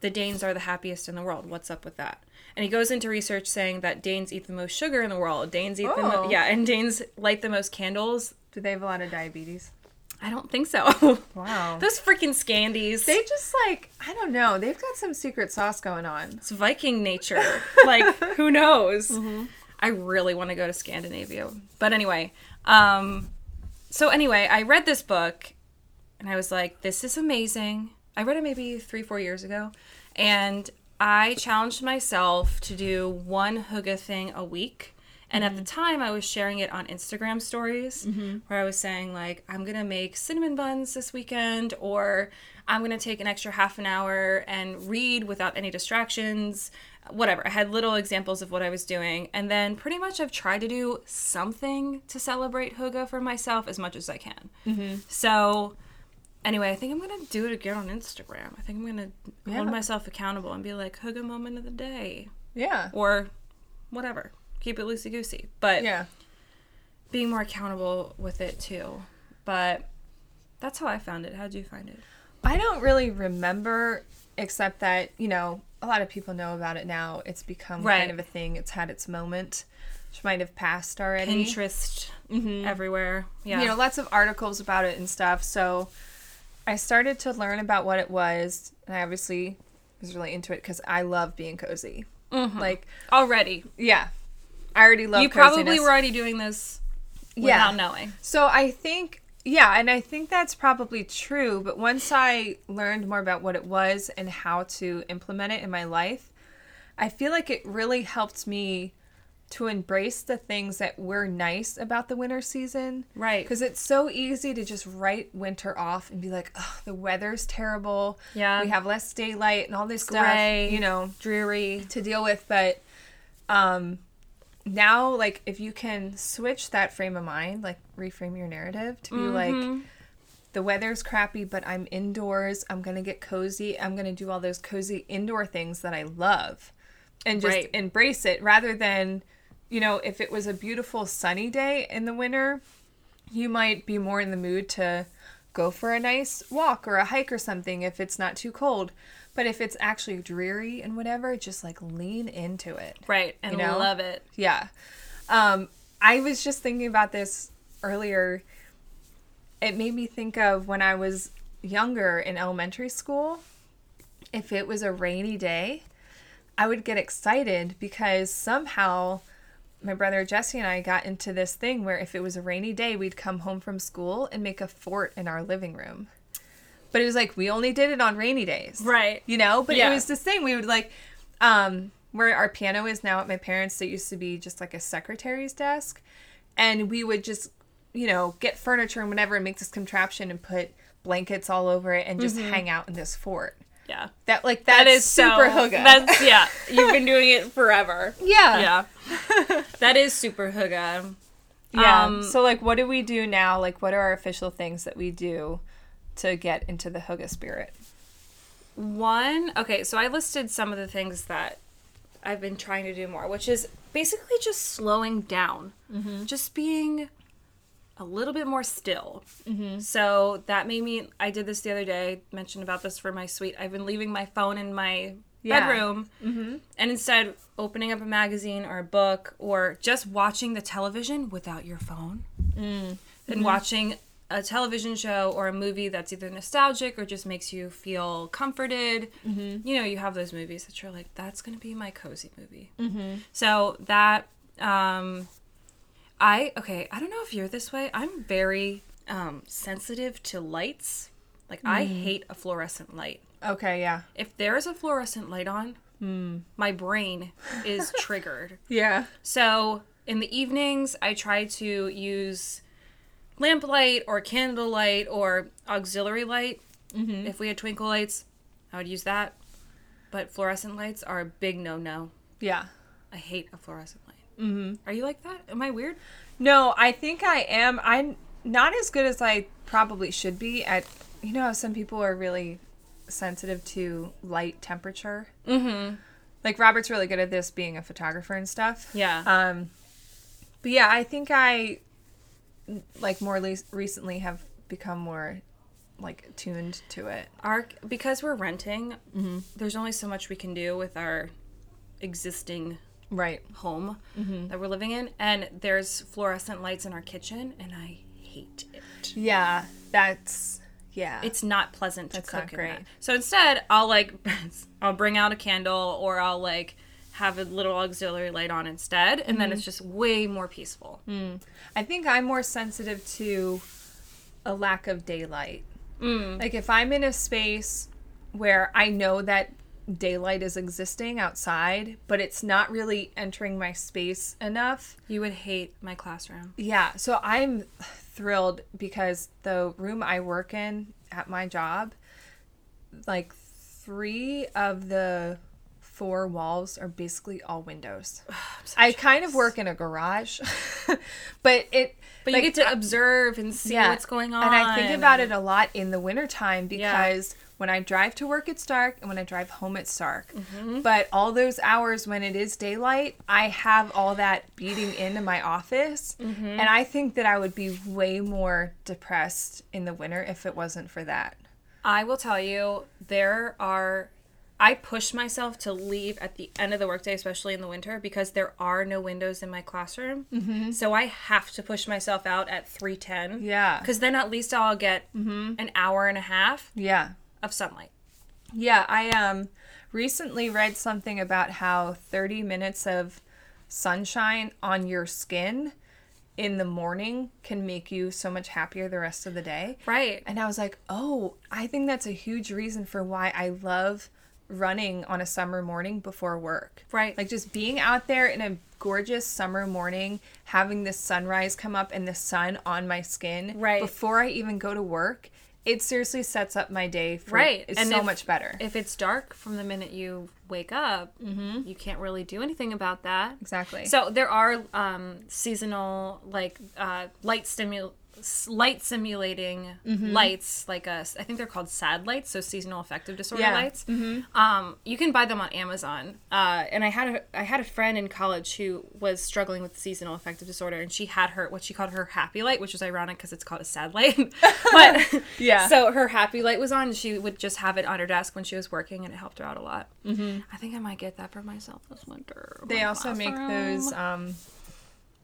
Speaker 1: the Danes are the happiest in the world. What's up with that? And he goes into research saying that Danes eat the most sugar in the world. Danes eat the mo-
Speaker 2: Oh.
Speaker 1: yeah, and Danes light the most candles.
Speaker 2: Do they have a lot of diabetes?
Speaker 1: I don't think so.
Speaker 2: Wow.
Speaker 1: Those freaking Scandies.
Speaker 2: they just like I don't know. They've got some secret sauce going on.
Speaker 1: it's Viking nature. like who knows? I really want to go to Scandinavia. But anyway, um, so anyway, I read this book, and I was like, "This is amazing." I read it maybe three, four years ago, and I challenged myself to do one Hygge thing a week. And at the time, I was sharing it on Instagram stories mm-hmm. where I was saying, like, I'm going to make cinnamon buns this weekend, or I'm going to take an extra half an hour and read without any distractions. Whatever. I had little examples of what I was doing. And then pretty much I've tried to do something to celebrate Hygge for myself as much as I can. Mm-hmm. So anyway, I think I'm gonna do it again on Instagram. I think I'm gonna hold myself accountable and be like, hygge moment of the day.
Speaker 2: Yeah.
Speaker 1: Or whatever. Keep it loosey goosey. But
Speaker 2: Yeah.
Speaker 1: being more accountable with it too. But that's how I found it. How'd you find it?
Speaker 2: I don't really remember, except that, you know, a lot of people know about it now. It's become
Speaker 1: Right.
Speaker 2: kind of a thing. It's had its moment, which might have passed already.
Speaker 1: Pinterest mm-hmm. everywhere. Yeah.
Speaker 2: You know, lots of articles about it and stuff. So I started to learn about what it was. And I obviously was really into it because I love being cozy. Mm-hmm. Like,
Speaker 1: already.
Speaker 2: yeah. I already love
Speaker 1: you probably
Speaker 2: coziness.
Speaker 1: were already doing this
Speaker 2: Yeah.
Speaker 1: without knowing.
Speaker 2: So I think, yeah, and I think that's probably true. But once I learned more about what it was and how to implement it in my life, I feel like it really helped me to embrace the things that were nice about the winter season.
Speaker 1: Right.
Speaker 2: Because it's so easy to just write winter off and be like, oh, the weather's terrible.
Speaker 1: Yeah.
Speaker 2: We have less daylight and all this stuff, you know,
Speaker 1: Dreary.
Speaker 2: to deal with. But um, now, like, if you can switch that frame of mind, like, reframe your narrative to be like, mm-hmm. the weather's crappy, but I'm indoors. I'm going to get cozy. I'm going to do all those cozy indoor things that I love and just
Speaker 1: Right.
Speaker 2: embrace it rather than, you know, if it was a beautiful sunny day in the winter, you might be more in the mood to go for a nice walk or a hike or something if it's not too cold. But if it's actually dreary and whatever, just like lean into it.
Speaker 1: Right. And
Speaker 2: You know?
Speaker 1: love it.
Speaker 2: Yeah. Um, I was just thinking about this earlier. It made me think of when I was younger in elementary school. If it was a rainy day, I would get excited because somehow my brother Jesse and I got into this thing where if it was a rainy day, we'd come home from school and make a fort in our living room. But it was like we only did it on rainy days
Speaker 1: Right.
Speaker 2: you know but
Speaker 1: Yeah.
Speaker 2: it was this thing we would like um where our piano is now at my parents it used to be just like a secretary's desk and we would just you know get furniture and whatever and make this contraption and put blankets all over it and just hang out in this fort
Speaker 1: Yeah.
Speaker 2: that like
Speaker 1: That is
Speaker 2: super
Speaker 1: so,
Speaker 2: hygge
Speaker 1: That's yeah. You've been doing it forever.
Speaker 2: yeah
Speaker 1: Yeah. that is super hygge.
Speaker 2: yeah
Speaker 1: Um,
Speaker 2: so like what do we do now like what are our official things that we do to get into the hygge spirit?
Speaker 1: One, okay, so I listed some of the things that I've been trying to do more, which is basically just slowing down, mm-hmm. just being a little bit more still. Mm-hmm. So that made me, I did this the other day, mentioned about this for my suite. I've been leaving my phone in my
Speaker 2: Yeah.
Speaker 1: bedroom mm-hmm. and instead opening up a magazine or a book or just watching the television without your phone mm. and watching a television show or a movie that's either nostalgic or just makes you feel comforted. You know, you have those movies that you're like, that's going to be my cozy movie. So that, um, I, okay, I don't know if you're this way. I'm very um, sensitive to lights. Like, I hate a fluorescent light.
Speaker 2: okay yeah
Speaker 1: If there is a fluorescent light on, my brain is triggered.
Speaker 2: yeah
Speaker 1: So in the evenings, I try to use lamplight or candlelight or auxiliary light.
Speaker 2: Mm-hmm.
Speaker 1: If we had twinkle lights, I would use that. But fluorescent lights are a big no no.
Speaker 2: yeah
Speaker 1: I hate a fluorescent light. Mm-hmm. Are you like that? Am I weird?
Speaker 2: No, I think I am. I'm not as good as I probably should be at. You know, how some people are really sensitive to light temperature. Mm-hmm. Like Robert's really good at this, being a photographer and stuff.
Speaker 1: Yeah.
Speaker 2: Um, but yeah, I think I like more le- recently have become more like tuned to it.
Speaker 1: Our because we're renting,
Speaker 2: Mm-hmm.
Speaker 1: there's only so much we can do with our existing
Speaker 2: Right.
Speaker 1: home
Speaker 2: Mm-hmm.
Speaker 1: that we're living in, and there's fluorescent lights in our kitchen, and I hate it.
Speaker 2: Yeah, that's yeah.
Speaker 1: It's not pleasant to
Speaker 2: That's
Speaker 1: cook
Speaker 2: not
Speaker 1: in
Speaker 2: great.
Speaker 1: So instead, I'll like I'll bring out a candle or I'll like have a little auxiliary light on instead, and
Speaker 2: Mm-hmm.
Speaker 1: then it's just way more peaceful.
Speaker 2: I think I'm more sensitive to a lack of daylight.
Speaker 1: Mm.
Speaker 2: Like if I'm in a space where I know that daylight is existing outside, but it's not really entering my space enough.
Speaker 1: You would hate my classroom.
Speaker 2: Yeah, so I'm thrilled because the room I work in at my job, like three of the four walls are basically all windows. I kind of work in a garage, but it.
Speaker 1: But
Speaker 2: like,
Speaker 1: you get to observe and see what's going on.
Speaker 2: And I think about it a lot in the wintertime because when I drive to work, it's dark, and when I drive home, it's dark.
Speaker 1: Mm-hmm.
Speaker 2: But all those hours when it is daylight, I have all that beating into my office.
Speaker 1: Mm-hmm.
Speaker 2: And I think that I would be way more depressed in the winter if it wasn't for that.
Speaker 1: I will tell you, there are. I push myself to leave at the end of the workday, especially in the winter, because there are no windows in my classroom. Mm-hmm. So I have to push myself out at three ten.
Speaker 2: Yeah.
Speaker 1: Because then at least I'll get an hour and a half
Speaker 2: Yeah.
Speaker 1: of sunlight.
Speaker 2: Yeah, I um recently read something about how 30 minutes of sunshine on your skin in the morning can make you so much happier the rest of the day.
Speaker 1: Right.
Speaker 2: And I was like, "Oh, I think that's a huge reason for why I love running on a summer morning before work."
Speaker 1: Right.
Speaker 2: Like just being out there in a gorgeous summer morning, having the sunrise come up and the sun on my skin
Speaker 1: Right.
Speaker 2: before I even go to work. It seriously sets up my day for
Speaker 1: Right.
Speaker 2: It's
Speaker 1: And
Speaker 2: so
Speaker 1: if-
Speaker 2: much better.
Speaker 1: If it's dark from the minute you wake up, you can't really do anything about that.
Speaker 2: Exactly.
Speaker 1: So there are um, seasonal like uh, light stimul light simulating
Speaker 2: Mm-hmm.
Speaker 1: lights like a, I think they're called sad lights so seasonal affective disorder
Speaker 2: Yeah. Mm-hmm.
Speaker 1: lights um, you can buy them on amazon uh, and i had a i had a friend in college who was struggling with seasonal affective disorder and she had her what she called her happy light which was ironic because it's called a sad light but
Speaker 2: Yeah.
Speaker 1: so her happy light was on and she would just have it on her desk when she was working and it helped her out a lot mm-hmm. i think i might get that for myself this winter
Speaker 2: They also make those um,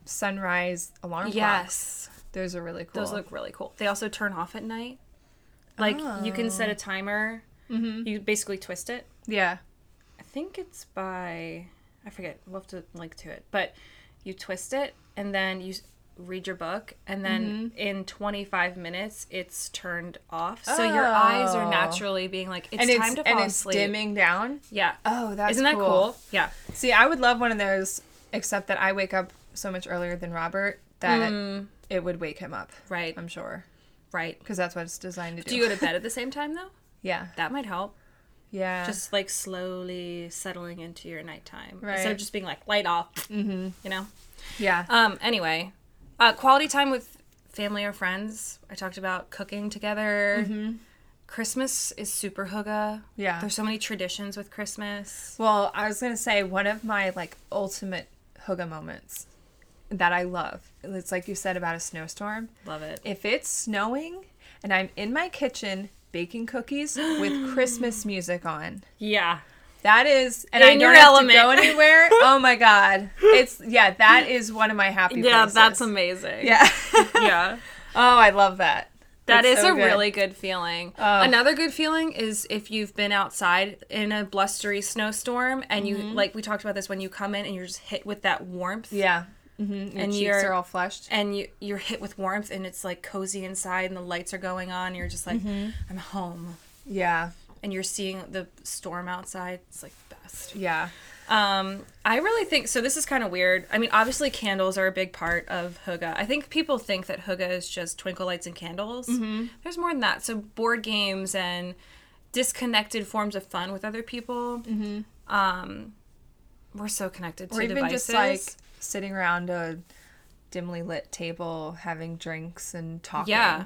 Speaker 2: sunrise alarm clocks. Those are really cool.
Speaker 1: Those look really cool. They also turn off at night. Like you can set a timer. Mm-hmm. You basically twist it.
Speaker 2: yeah.
Speaker 1: I think it's by I forget. We'll have to link to it. But you twist it and then you read your book and then in 25 minutes it's turned off. So your eyes are
Speaker 2: Oh.
Speaker 1: naturally being like it's
Speaker 2: And
Speaker 1: time
Speaker 2: it's
Speaker 1: to
Speaker 2: and
Speaker 1: fall
Speaker 2: it's
Speaker 1: asleep.
Speaker 2: dimming down.
Speaker 1: Yeah.
Speaker 2: Oh, that's
Speaker 1: Isn't that
Speaker 2: cool.
Speaker 1: cool? Yeah.
Speaker 2: See, I would love one of those, except that I wake up so much earlier than Robert that
Speaker 1: Mm.
Speaker 2: It would wake him up.
Speaker 1: Right.
Speaker 2: I'm sure,
Speaker 1: Right.
Speaker 2: because that's what it's designed to do.
Speaker 1: Do you go to bed at the same time though?
Speaker 2: yeah.
Speaker 1: That might help.
Speaker 2: Yeah.
Speaker 1: Just like slowly settling into your nighttime
Speaker 2: Right.
Speaker 1: instead of just being like light off. Mm-hmm. You know.
Speaker 2: yeah.
Speaker 1: Um. Anyway, uh, quality time with family or friends. I talked about cooking together. Christmas is super hygge.
Speaker 2: Yeah.
Speaker 1: There's so many traditions with Christmas.
Speaker 2: Well, I was gonna say one of my like ultimate hygge moments that I love. It's like you said about a snowstorm.
Speaker 1: Love it.
Speaker 2: If it's snowing and I'm in my kitchen baking cookies with Christmas music on,
Speaker 1: Yeah.
Speaker 2: that is, and
Speaker 1: In
Speaker 2: I don't have
Speaker 1: element.
Speaker 2: to go anywhere. Oh my god, it's yeah, that is one of my happy.
Speaker 1: Yeah,
Speaker 2: places.
Speaker 1: that's amazing.
Speaker 2: yeah.
Speaker 1: yeah.
Speaker 2: oh, I love that.
Speaker 1: That
Speaker 2: It's
Speaker 1: is
Speaker 2: so
Speaker 1: a
Speaker 2: good.
Speaker 1: really good feeling.
Speaker 2: Oh.
Speaker 1: Another good feeling is if you've been outside in a blustery snowstorm and you mm-hmm. like we talked about this when you come in and you're just hit with that warmth.
Speaker 2: yeah. Mm-hmm. Your
Speaker 1: And
Speaker 2: cheeks are all flushed.
Speaker 1: and you you're hit with warmth and it's like cozy inside and the lights are going on And you're just like i'm home.
Speaker 2: Yeah,
Speaker 1: and you're seeing the storm outside. It's like the best.
Speaker 2: Yeah,
Speaker 1: um i really think so this is kind of weird. I mean obviously candles are a big part of hygge i think people think that hygge is just twinkle lights and candles. There's more than that. So board games and disconnected forms of fun with other people. Um we're so connected to
Speaker 2: or even
Speaker 1: devices.
Speaker 2: just like sitting around a dimly lit table having drinks and talking.
Speaker 1: Yeah.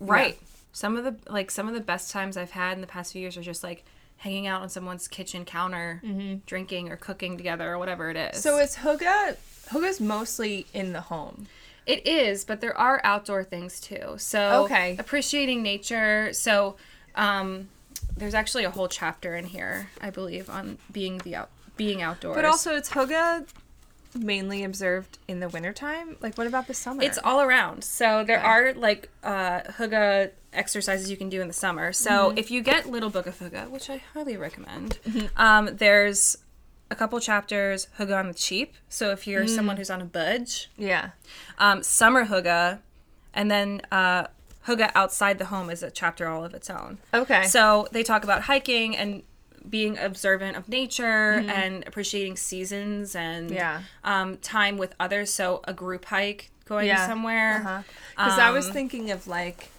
Speaker 1: Right. Some of the like some of the best times I've had in the past few years are just like hanging out on someone's kitchen counter, drinking or cooking together or whatever it is.
Speaker 2: So it's hygge. Hygge's mostly in the home.
Speaker 1: it is, but there are outdoor things too. So
Speaker 2: Okay.
Speaker 1: appreciating nature. So um there's actually a whole chapter in here, I believe, on being the out being outdoors.
Speaker 2: But also, it's hygge mainly observed in the wintertime. Like, what about the summer?
Speaker 1: It's all around. So there
Speaker 2: Okay.
Speaker 1: are like uh, hygge exercises you can do in the summer. So
Speaker 2: Mm-hmm.
Speaker 1: if you get Little Book of Hygge, which I highly recommend, um, there's a couple chapters hygge on the cheap. So if
Speaker 2: Mm.
Speaker 1: you're someone who's on a budge,
Speaker 2: yeah.
Speaker 1: um, summer hygge, and then uh, hygge outside the home is a chapter all of its own.
Speaker 2: Okay.
Speaker 1: So they talk about hiking and being observant of nature and appreciating seasons and
Speaker 2: Mm-hmm. Yeah.
Speaker 1: um, time with others. So a group hike going
Speaker 2: Yeah.
Speaker 1: somewhere.
Speaker 2: Because I was
Speaker 1: Um,
Speaker 2: thinking of like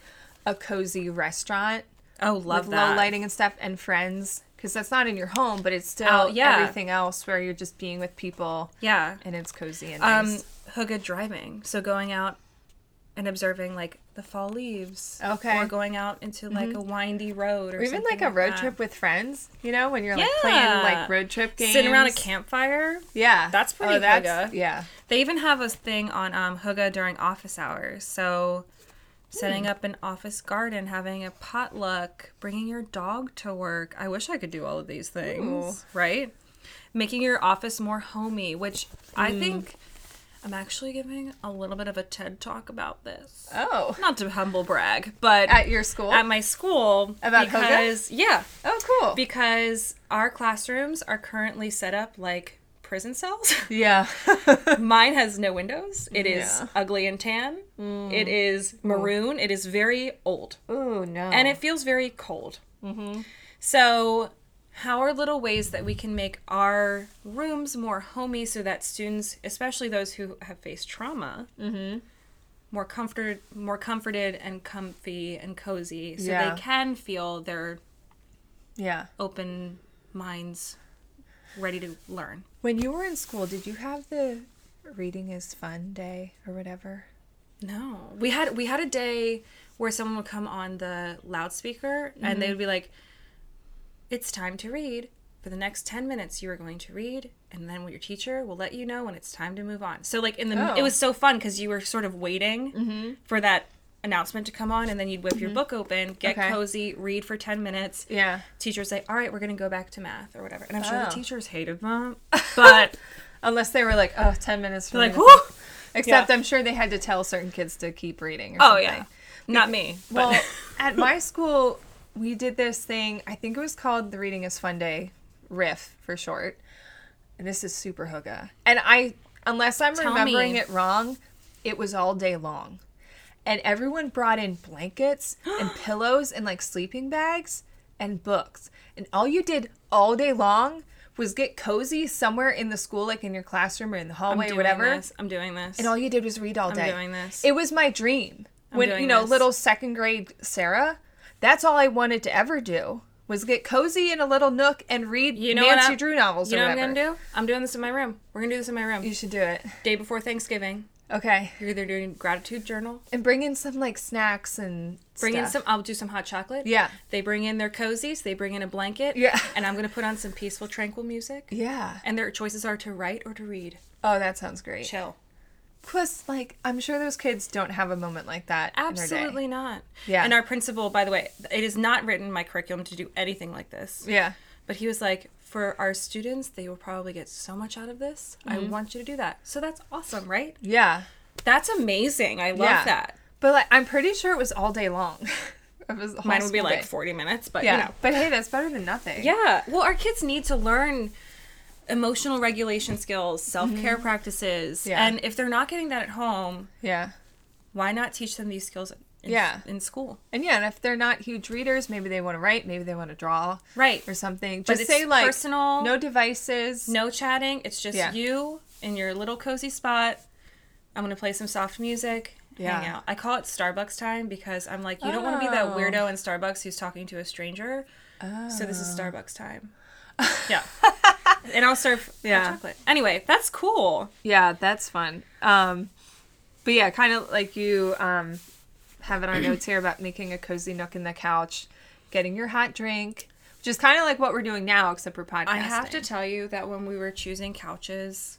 Speaker 2: a cozy restaurant
Speaker 1: Oh, love
Speaker 2: with
Speaker 1: that.
Speaker 2: low lighting and stuff, and friends because that's not in your home, but it's still
Speaker 1: Out, yeah.
Speaker 2: everything else where you're just being with people
Speaker 1: Yeah.
Speaker 2: and it's cozy and
Speaker 1: Um,
Speaker 2: nice.
Speaker 1: Hygge driving. So going out and observing like the fall leaves.
Speaker 2: Okay.
Speaker 1: Or going out into like a windy road or,
Speaker 2: Or even like a road trip with friends, you know, when you're like playing like road trip games.
Speaker 1: Sitting around a campfire.
Speaker 2: Yeah.
Speaker 1: That's pretty
Speaker 2: oh, that's,
Speaker 1: Hygge.
Speaker 2: Yeah.
Speaker 1: They even have a thing on um, Hygge during office hours. So setting
Speaker 2: Hmm.
Speaker 1: up an office garden, having a potluck, bringing your dog to work. I wish I could do all of these things, right? Making your office more homey, which I
Speaker 2: Hmm.
Speaker 1: think I'm actually giving a little bit of a TED talk about this.
Speaker 2: Oh.
Speaker 1: Not to humble brag, but
Speaker 2: At your school?
Speaker 1: at my school
Speaker 2: About
Speaker 1: because yeah,
Speaker 2: oh, cool.
Speaker 1: because our classrooms are currently set up like prison cells.
Speaker 2: yeah.
Speaker 1: Mine has no windows. It is
Speaker 2: Yeah.
Speaker 1: ugly and tan. It is maroon. It is very old.
Speaker 2: oh, no.
Speaker 1: And it feels very cold. Mm-hmm. So, how are little ways that we can make our rooms more homey so that students, especially those who have faced trauma, mm-hmm. more comforted, more comforted and comfy and cozy, so
Speaker 2: Yeah.
Speaker 1: they can feel their
Speaker 2: yeah.
Speaker 1: open minds ready to learn.
Speaker 2: When you were in school, did you have the reading is fun day or whatever?
Speaker 1: No, we had we had a day where someone would come on the loudspeaker and they mm-hmm. would be like, "It's time to read. For the next ten minutes, you are going to read, and then your teacher will let you know when it's time to move on." So like in the
Speaker 2: Oh.
Speaker 1: it was so fun because you were sort of waiting mm-hmm. for that announcement to come on, and then you'd whip your mm-hmm. book open, get
Speaker 2: Okay.
Speaker 1: cozy, read for ten minutes.
Speaker 2: Yeah.
Speaker 1: Teacher would say, "All right, we're going to go back to math or whatever," and I'm sure the
Speaker 2: Oh.
Speaker 1: teachers hated that, but
Speaker 2: Unless they were like, oh, 10 minutes for
Speaker 1: like, "Whoo!"
Speaker 2: Except
Speaker 1: Yeah.
Speaker 2: I'm sure they had to tell certain kids to keep reading or
Speaker 1: Oh
Speaker 2: something.
Speaker 1: yeah, not me. But
Speaker 2: Well, at my school, we did this thing. I think it was called the Reading is Fun Day, riff for short. And this is super hygge. And I, unless I'm
Speaker 1: Tell
Speaker 2: remembering
Speaker 1: me.
Speaker 2: it wrong, it was all day long. And everyone brought in blankets and pillows and like sleeping bags and books. And all you did all day long was get cozy somewhere in the school, like in your classroom or in the
Speaker 1: I'm
Speaker 2: hallway or
Speaker 1: doing
Speaker 2: whatever.
Speaker 1: This. I'm doing this.
Speaker 2: And all you did was read all day.
Speaker 1: I'm doing this.
Speaker 2: It was my dream. when
Speaker 1: doing
Speaker 2: you know,
Speaker 1: this.
Speaker 2: little second grade Sarah, that's all I wanted to ever do was get cozy in a little nook and read
Speaker 1: You know
Speaker 2: Nancy Drew novels
Speaker 1: You
Speaker 2: or
Speaker 1: know what. I'm gonna do? I'm doing this in my room. We're gonna do this in my room.
Speaker 2: You should do it.
Speaker 1: Day before Thanksgiving.
Speaker 2: Okay.
Speaker 1: You're either doing gratitude journal,
Speaker 2: And bring in some like snacks and
Speaker 1: bring in some. I'll do some hot chocolate.
Speaker 2: Yeah.
Speaker 1: They bring in their cozies. They bring in a blanket.
Speaker 2: Yeah.
Speaker 1: And I'm gonna put on some peaceful, tranquil music.
Speaker 2: Yeah.
Speaker 1: And their choices are to write or to read.
Speaker 2: Oh, that sounds great.
Speaker 1: Chill.
Speaker 2: Plus, like, I'm sure those kids don't have a moment like that. in their day.
Speaker 1: Absolutely not.
Speaker 2: Yeah.
Speaker 1: And our principal, by the way, it is not written in my curriculum to do anything like this.
Speaker 2: Yeah.
Speaker 1: But he was like, for our students, they will probably get so much out of this. I
Speaker 2: Mm-hmm.
Speaker 1: want you to do that. So that's awesome, right?
Speaker 2: Yeah.
Speaker 1: That's amazing. I love
Speaker 2: Yeah.
Speaker 1: that.
Speaker 2: But like, I'm pretty sure it was all day long. it was
Speaker 1: Mine would be
Speaker 2: school
Speaker 1: like 40 minutes, but
Speaker 2: Yeah.
Speaker 1: you know.
Speaker 2: But hey, that's better than nothing.
Speaker 1: Yeah. Well, our kids need to learn emotional regulation skills, self care practices.
Speaker 2: Mm-hmm. Yeah.
Speaker 1: And if they're not getting that at home,
Speaker 2: Yeah.
Speaker 1: why not teach them these skills in,
Speaker 2: Yeah.
Speaker 1: in school?
Speaker 2: And yeah, and if they're not huge readers, maybe they want to write, maybe they want to draw
Speaker 1: Right.
Speaker 2: or something.
Speaker 1: But
Speaker 2: Just say like
Speaker 1: personal.
Speaker 2: no devices.
Speaker 1: No chatting. It's just
Speaker 2: Yeah.
Speaker 1: you in your little cozy spot. I'm going to play some soft music. Hang
Speaker 2: Yeah.
Speaker 1: out. I call it Starbucks time because I'm like, you don't want to be that
Speaker 2: Oh.
Speaker 1: weirdo in Starbucks who's talking to a stranger. So this is
Speaker 2: Oh.
Speaker 1: Starbucks time. Yeah. and I'll serve
Speaker 2: Yeah.
Speaker 1: chocolate. Anyway, that's cool.
Speaker 2: Yeah, that's fun. Um, but yeah, kind of like you um, have in our notes here about making a cozy nook in the couch, getting your hot drink, which is kind of like what we're doing now, except for podcasting.
Speaker 1: I have to tell you that when we were choosing couches,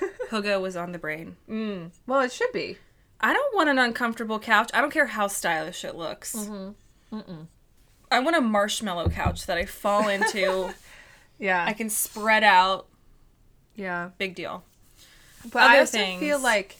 Speaker 1: hygge was on the brain. Mm.
Speaker 2: well, it should be.
Speaker 1: I don't want an uncomfortable couch. I don't care how stylish it looks. I want a marshmallow couch that I fall into.
Speaker 2: Yeah,
Speaker 1: I can spread out.
Speaker 2: yeah.
Speaker 1: Big deal.
Speaker 2: But I
Speaker 1: Other
Speaker 2: also feel like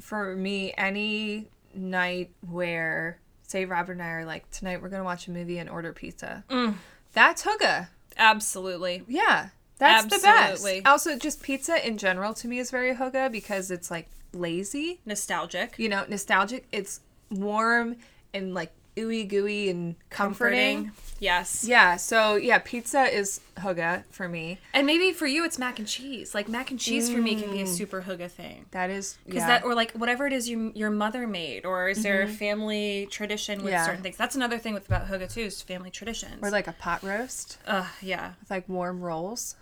Speaker 2: for me, any night where, say, Robert and I are like, tonight we're gonna watch a movie and order pizza.
Speaker 1: Mm.
Speaker 2: That's hygge.
Speaker 1: Absolutely.
Speaker 2: Yeah, that's the best. Also, just pizza in general to me is very hygge because it's like lazy.
Speaker 1: Nostalgic.
Speaker 2: You know, nostalgic. It's warm and like ooey gooey and comforting.
Speaker 1: Yes.
Speaker 2: Yeah, so yeah, pizza is hygge for me.
Speaker 1: And maybe for you it's mac and cheese. Like mac and cheese for me can be a
Speaker 2: Mm.
Speaker 1: super hygge thing.
Speaker 2: That is
Speaker 1: Because
Speaker 2: yeah.
Speaker 1: that or like whatever it is you, your mother made, or is there a family tradition with
Speaker 2: Yeah.
Speaker 1: certain things? That's another thing with about hygge too, is family traditions.
Speaker 2: or like a pot roast
Speaker 1: uh yeah.
Speaker 2: with like warm rolls.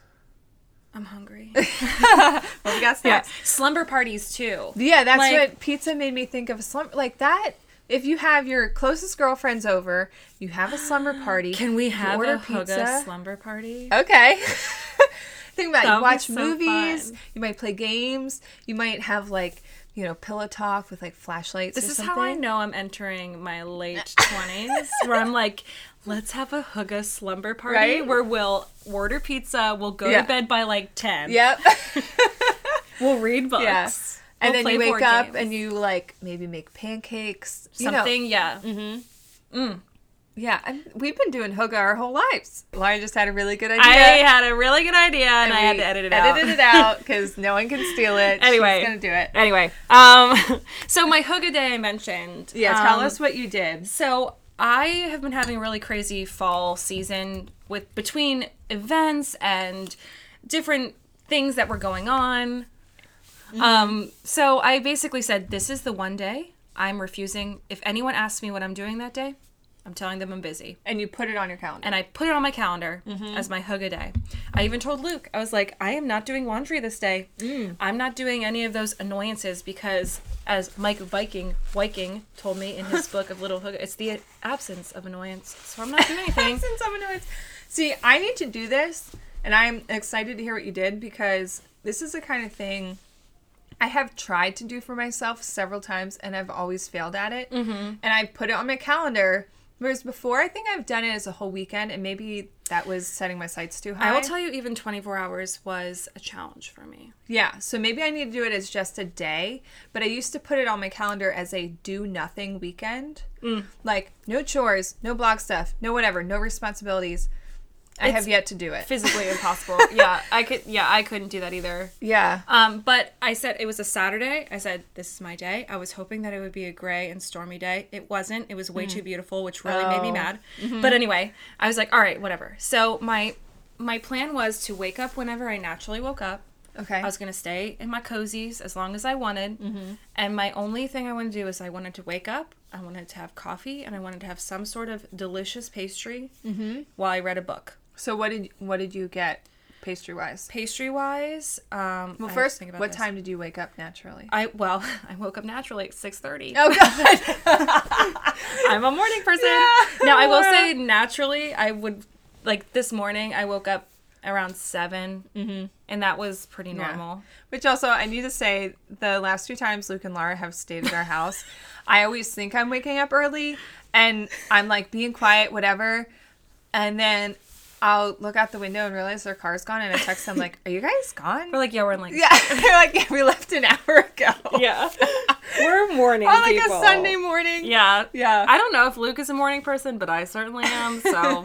Speaker 1: I'm hungry.
Speaker 2: Well, we got
Speaker 1: yeah. Slumber parties too.
Speaker 2: Yeah, that's
Speaker 1: Like-
Speaker 2: what pizza made me think of. Slumber like that. If you have your closest girlfriends over, you have a slumber party.
Speaker 1: Can we have
Speaker 2: order
Speaker 1: a hygge slumber party?
Speaker 2: Okay. Think about it. You watch
Speaker 1: so
Speaker 2: movies.
Speaker 1: fun.
Speaker 2: You might play games. You might have like you know pillow talk with like flashlights.
Speaker 1: This is
Speaker 2: something.
Speaker 1: how I know I'm entering my late twenties, where I'm like, let's have a hygge slumber party
Speaker 2: Right?
Speaker 1: where we'll order pizza, we'll go
Speaker 2: Yeah.
Speaker 1: to bed by like ten,
Speaker 2: Yep.
Speaker 1: we'll read books,
Speaker 2: yeah. And
Speaker 1: we'll
Speaker 2: then you wake up
Speaker 1: games.
Speaker 2: and you like maybe make pancakes. you know.
Speaker 1: something, yeah.
Speaker 2: Yeah, and we've been doing hygge our whole lives. Lauren just had a really good idea.
Speaker 1: I had a really good idea and, I had to edit it out.
Speaker 2: edited it out because no one can steal it.
Speaker 1: Anyway.
Speaker 2: She's gonna do it.
Speaker 1: Anyway, um, so my hygge day I mentioned.
Speaker 2: Yeah, tell
Speaker 1: um,
Speaker 2: us what you did.
Speaker 1: So I have been having a really crazy fall season with between events and different things that were going on. Mm-hmm. Um, so I basically said, "This is the one day I'm refusing. If anyone asks me what I'm doing that day, I'm telling them I'm busy."
Speaker 2: And you put it on your calendar.
Speaker 1: And I put it on my calendar mm-hmm. as my hygge day. I even told Luke, I was like, I am not doing laundry this day. Mm. I'm not doing any of those annoyances because, as Meik Wiking Wiking told me in his book of Little Hygge, it's the absence of annoyance. So I'm not doing anything.
Speaker 2: Since I'm annoyed. See, I need to do this, and I'm excited to hear what you did because this is the kind of thing I have tried to do for myself several times, and I've always failed at it. Mm-hmm. And I put it on my calendar. Whereas before, I think I've done it as a whole weekend, and maybe that was setting my sights too high.
Speaker 1: I will tell you, even 24 hours was a challenge for me.
Speaker 2: Yeah, so maybe I need to do it as just a day, but I used to put it on my calendar as a do nothing weekend.
Speaker 1: Mm.
Speaker 2: Like, no chores, no blog stuff, no whatever, no responsibilities. I have yet to do it.
Speaker 1: Physically impossible. yeah, I could. Yeah, I couldn't do that either.
Speaker 2: Yeah.
Speaker 1: Um, but I said it was a Saturday. I said this is my day. I was hoping that it would be a gray and stormy day. It wasn't. It was way too mm-hmm. beautiful, which really made me
Speaker 2: Oh.
Speaker 1: mad. Mm-hmm. But anyway, I was like, all right, whatever. So my my plan was to wake up whenever I naturally woke up.
Speaker 2: Okay.
Speaker 1: I was gonna stay in my cozies as long as I wanted, mm-hmm. and my only thing I wanted to do is I wanted to wake up. I wanted to have coffee, and I wanted to have some sort of delicious pastry while I read a book.
Speaker 2: So what did what did you get pastry wise?
Speaker 1: Pastry wise, um,
Speaker 2: Well,
Speaker 1: I
Speaker 2: first,
Speaker 1: think about
Speaker 2: what
Speaker 1: this.
Speaker 2: time did you wake up naturally?
Speaker 1: I well, I woke up naturally at six thirty.
Speaker 2: Oh god.
Speaker 1: I'm a morning person.
Speaker 2: Yeah,
Speaker 1: now I will say naturally, I would like this morning. I woke up around 7 mm-hmm. and that was pretty
Speaker 2: Yeah.
Speaker 1: normal.
Speaker 2: Which also, I need to say, the last two times Luke and Laura have stayed at our house, I always think I'm waking up early, and I'm like being quiet, whatever, and then I'll look out the window and realize their car's gone, and I text them like, "Are you guys gone?"
Speaker 1: We're like, yeah, we're in like
Speaker 2: yeah, they're like, "Yeah, we left an hour ago."
Speaker 1: yeah, we're morning
Speaker 2: on like
Speaker 1: people.
Speaker 2: a Sunday morning.
Speaker 1: Yeah,
Speaker 2: Yeah.
Speaker 1: I don't know if Luke is a morning person, but I certainly am. So.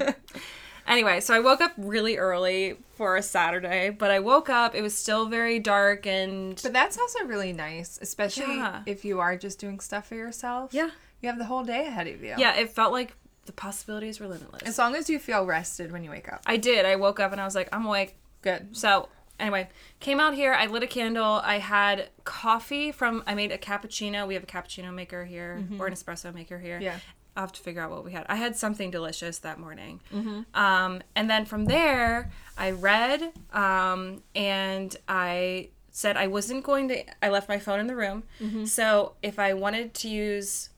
Speaker 1: Anyway, so I woke up really early for a Saturday, but I woke up, it was still very dark and
Speaker 2: But that's also really nice, especially
Speaker 1: Yeah.
Speaker 2: if you are just doing stuff for yourself.
Speaker 1: yeah.
Speaker 2: You have the whole day ahead of you.
Speaker 1: Yeah, it felt like the possibilities were limitless.
Speaker 2: As long as you feel rested when you wake up.
Speaker 1: I did. I woke up and I was like, I'm awake.
Speaker 2: Good.
Speaker 1: So anyway, came out here. I lit a candle. I had coffee from. I made a cappuccino. We have a cappuccino maker here or an espresso maker here.
Speaker 2: Yeah.
Speaker 1: I'll have to figure out what we had. I had something delicious that morning. Um, and then from there, I read um, and I said I wasn't going to. I left my phone in the room. So if I wanted to use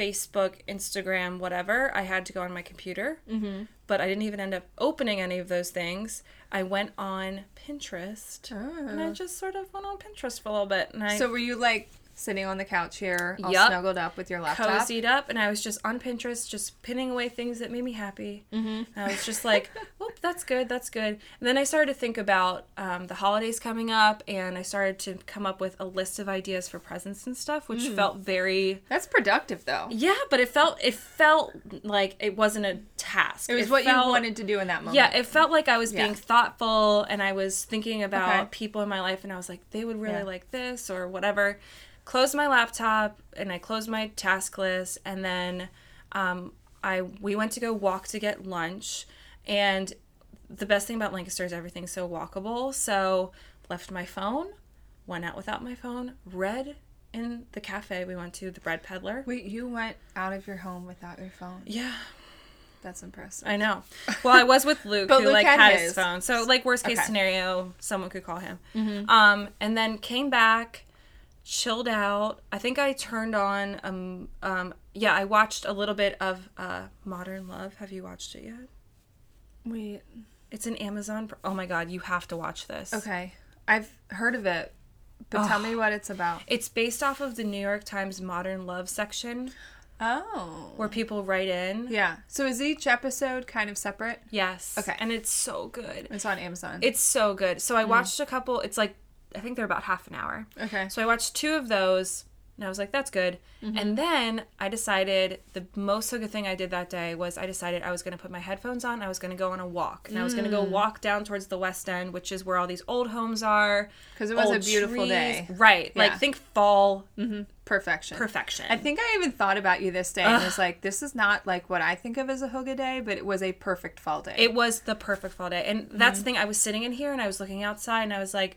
Speaker 1: Facebook, Instagram, whatever, I had to go on my computer. Mm-hmm. But I didn't even end up opening any of those things. I went on Pinterest. And I just sort of went on Pinterest for a little bit. And I
Speaker 2: So were you like sitting on the couch here, all
Speaker 1: Yup.
Speaker 2: snuggled up with your laptop?
Speaker 1: cozied up and I was just on Pinterest, just pinning away things that made me happy. Mm-hmm. And I was just like, "Oh, that's good, that's good." And then I started to think about um, the holidays coming up, and I started to come up with a list of ideas for presents and stuff, which
Speaker 2: Mm.
Speaker 1: felt very
Speaker 2: That's productive though.
Speaker 1: yeah, but it felt it felt like it wasn't a task.
Speaker 2: It was what
Speaker 1: felt-
Speaker 2: you wanted to do in that moment.
Speaker 1: Yeah, it felt like I was
Speaker 2: Yeah.
Speaker 1: being thoughtful and I was thinking about
Speaker 2: Okay.
Speaker 1: people in my life and I was like, they would really
Speaker 2: Yeah.
Speaker 1: like this or whatever. Closed my laptop and I closed my task list and then Um, I we went to go walk to get lunch, and the best thing about Lancaster is everything's so walkable. So left my phone, went out without my phone, read in the cafe we went to, the bread peddler.
Speaker 2: Wait, you went out of your home without your phone?
Speaker 1: Yeah,
Speaker 2: That's impressive.
Speaker 1: I know. Well, I was with Luke, who
Speaker 2: Luke
Speaker 1: like
Speaker 2: had his.
Speaker 1: his phone. So like worst case
Speaker 2: Okay.
Speaker 1: scenario, someone could call him. Um, and then came back, chilled out. I think I turned on um um yeah, I watched a little bit of uh Modern Love. Have you watched it yet?
Speaker 2: Wait.
Speaker 1: It's an Amazon. Oh my god, you have to watch this.
Speaker 2: Okay. I've heard of it, but tell me what it's about.
Speaker 1: It's based off of the New York Times Modern Love section
Speaker 2: Oh.
Speaker 1: where people write in.
Speaker 2: Yeah. So is each episode kind of separate?
Speaker 1: Yes.
Speaker 2: Okay.
Speaker 1: And it's so good.
Speaker 2: It's on Amazon.
Speaker 1: It's so good.
Speaker 2: Mm.
Speaker 1: So I watched a couple. It's like I think they're about half an hour.
Speaker 2: okay.
Speaker 1: So I watched two of those, and I was like, "That's good."
Speaker 2: Mm-hmm.
Speaker 1: And then I decided the most good thing I did that day was I decided I was going to put my headphones on. I was going to go on a walk, and I was going to go
Speaker 2: Mm.
Speaker 1: walk down towards the West End, which is where all these old homes are.
Speaker 2: Because it was a beautiful day.
Speaker 1: right?
Speaker 2: Yeah.
Speaker 1: Like think fall
Speaker 2: Perfection.
Speaker 1: perfection.
Speaker 2: I think I even thought about you this day and was like, this is not like what I think of as a hygge day, but it was a perfect fall day.
Speaker 1: It was the perfect fall day. And that's the thing. I was sitting in here and I was looking outside and I was like,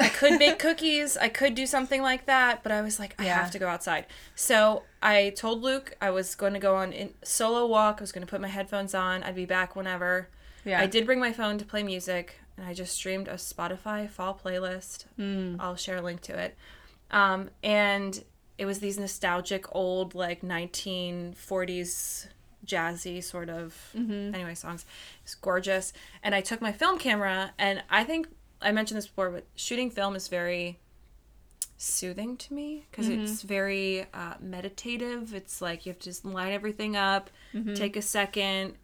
Speaker 1: I could bake cookies. I could do something like that. But I was like, I
Speaker 2: Yeah.
Speaker 1: have to go outside. So I told Luke I was going to go on in solo walk. I was going to put my headphones on. I'd be back whenever.
Speaker 2: yeah.
Speaker 1: I did bring my phone to play music and I just streamed a Spotify fall playlist. I'll share a link to it. Um, and it was these nostalgic old like 1940s jazzy sort of anyway songs. It's gorgeous. And I took my film camera and I think I mentioned this before, but shooting film is very soothing to me because mm-hmm. it's very uh, meditative. It's like you have to just line everything up, mm-hmm. take a second,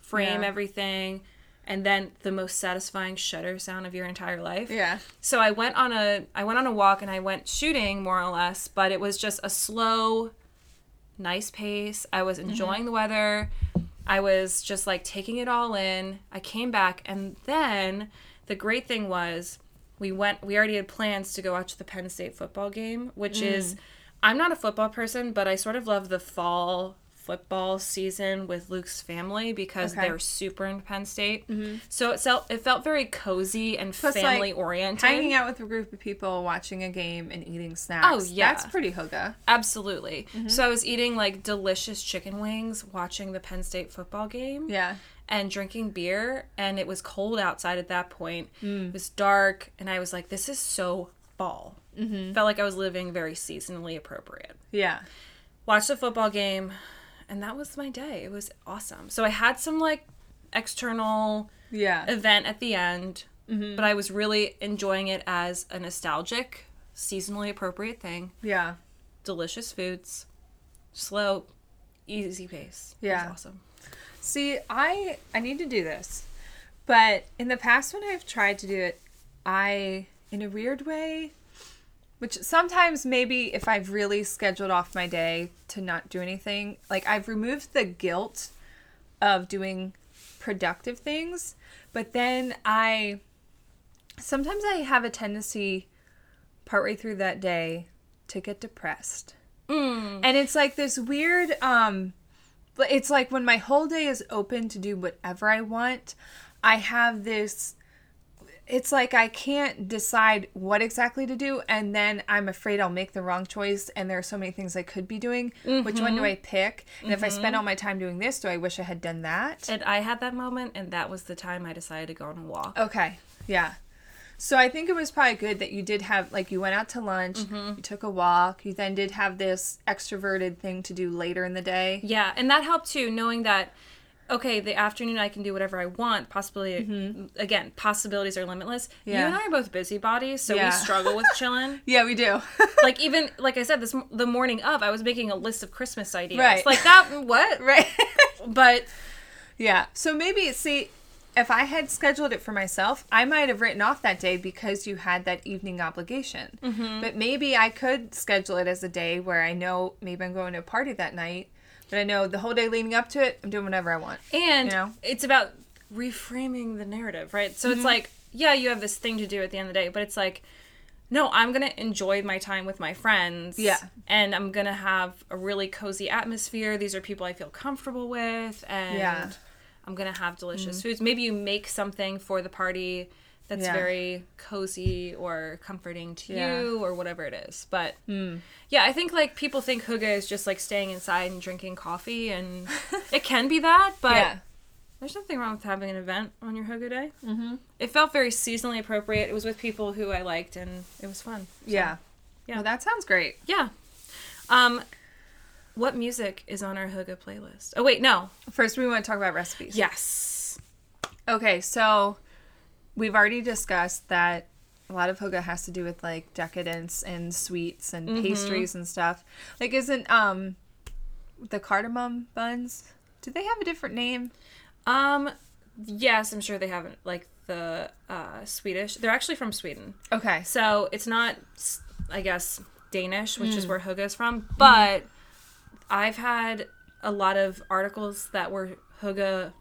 Speaker 1: frame
Speaker 2: Yeah.
Speaker 1: everything, and then the most satisfying shutter sound of your entire life.
Speaker 2: yeah.
Speaker 1: So I went on a I went on a walk and I went shooting more or less, but it was just a slow, nice pace. I was mm-hmm. enjoying the weather. I was just like taking it all in. I came back and then the great thing was we went we already had plans to go watch the Penn State football game, which mm. is I'm not a football person, but I sort of love the fall football season with Luke's family because
Speaker 2: Okay.
Speaker 1: they're super into Penn State. Mm-hmm. So it felt it felt very cozy and
Speaker 2: Plus, like,
Speaker 1: family oriented.
Speaker 2: Hanging out with a group of people, watching a game, and eating snacks.
Speaker 1: Oh, yeah.
Speaker 2: That's pretty hygge.
Speaker 1: Absolutely. Mm-hmm. So I was eating like delicious chicken wings, watching the Penn State football game,
Speaker 2: Yeah.
Speaker 1: And drinking beer. And it was cold outside at that point.
Speaker 2: Mm.
Speaker 1: It was dark, and I was like, "This is so fall." Mm-hmm. Felt like I was living very seasonally appropriate.
Speaker 2: Yeah.
Speaker 1: Watched the football game, and that was my day. It was awesome. So I had some like external
Speaker 2: Yeah.
Speaker 1: event at the end,
Speaker 2: Mm-hmm.
Speaker 1: but I was really enjoying it as a nostalgic, seasonally appropriate thing.
Speaker 2: Yeah.
Speaker 1: delicious foods, slow, easy pace. It was
Speaker 2: Yeah.
Speaker 1: awesome.
Speaker 2: See, I I need to do this. But in the past when I've tried to do it, I in a weird way which sometimes maybe if I've really scheduled off my day to not do anything, like I've removed the guilt of doing productive things, but then I sometimes I have a tendency partway through that day to get depressed. And it's like this weird um but it's like when my whole day is open to do whatever I want, I have this it's like I can't decide what exactly to do and then I'm afraid I'll make the wrong choice and there are so many things I could be doing. Which one do mm-hmm. I pick? And if I spend mm-hmm. all my time doing this, do I wish I had done that?
Speaker 1: And I had that moment, and that was the time I decided to go on a walk.
Speaker 2: Okay. Yeah. So I think it was probably good that you did have like you went out to lunch,
Speaker 1: Mm-hmm.
Speaker 2: you took a walk, you then did have this extroverted thing to do later in the day.
Speaker 1: Yeah, and that helped too, knowing that. Okay, the afternoon I can do whatever I want. Possibility again, possibilities are limitless. Yeah. You
Speaker 2: Mm-hmm.
Speaker 1: And I are both busybodies, so
Speaker 2: Yeah.
Speaker 1: we struggle with chilling.
Speaker 2: Yeah, we do.
Speaker 1: like even like I said, this the morning of, I was making a list of Christmas ideas.
Speaker 2: Right.
Speaker 1: Like that. What?
Speaker 2: right.
Speaker 1: But
Speaker 2: yeah. So maybe see if I had scheduled it for myself, I might have written off that day because you had that evening obligation.
Speaker 1: Mm-hmm.
Speaker 2: But maybe I could schedule it as a day where I know maybe I'm going to a party that night, but I know the whole day leading up to it, I'm doing whatever I want.
Speaker 1: And
Speaker 2: You know?
Speaker 1: it's about reframing the narrative, right? So
Speaker 2: Mm-hmm.
Speaker 1: it's like, yeah, you have this thing to do at the end of the day, but it's like, no, I'm gonna enjoy my time with my friends.
Speaker 2: Yeah.
Speaker 1: And I'm gonna have a really cozy atmosphere. These are people I feel comfortable with and
Speaker 2: Yeah. Mm.
Speaker 1: I'm gonna have delicious foods. Maybe you make something for the party that's
Speaker 2: Yeah.
Speaker 1: very cozy or comforting to
Speaker 2: Yeah.
Speaker 1: You or whatever it is. But yeah, I think like people think hygge is just like staying inside and drinking coffee and it can be that, but
Speaker 2: yeah.
Speaker 1: there's nothing wrong with having an event on your hygge day. Mm-hmm. It felt very seasonally appropriate. It was with people who I liked, and it was fun. So,
Speaker 2: Yeah.
Speaker 1: Yeah.
Speaker 2: Well, that sounds great.
Speaker 1: yeah. Um, what music is on our hygge playlist? Oh wait, no.
Speaker 2: First, we want to talk about recipes.
Speaker 1: Yes.
Speaker 2: Okay, so we've already discussed that a lot of hygge has to do with like decadence and sweets and pastries and stuff. Like, isn't um the cardamom buns? Do they have a different name?
Speaker 1: Um, yes, I'm sure they haven't like the uh, Swedish. They're actually from Sweden,
Speaker 2: Okay.
Speaker 1: so it's not, I guess, Danish, which is where hygge is from. But I've had a lot of articles that were hygge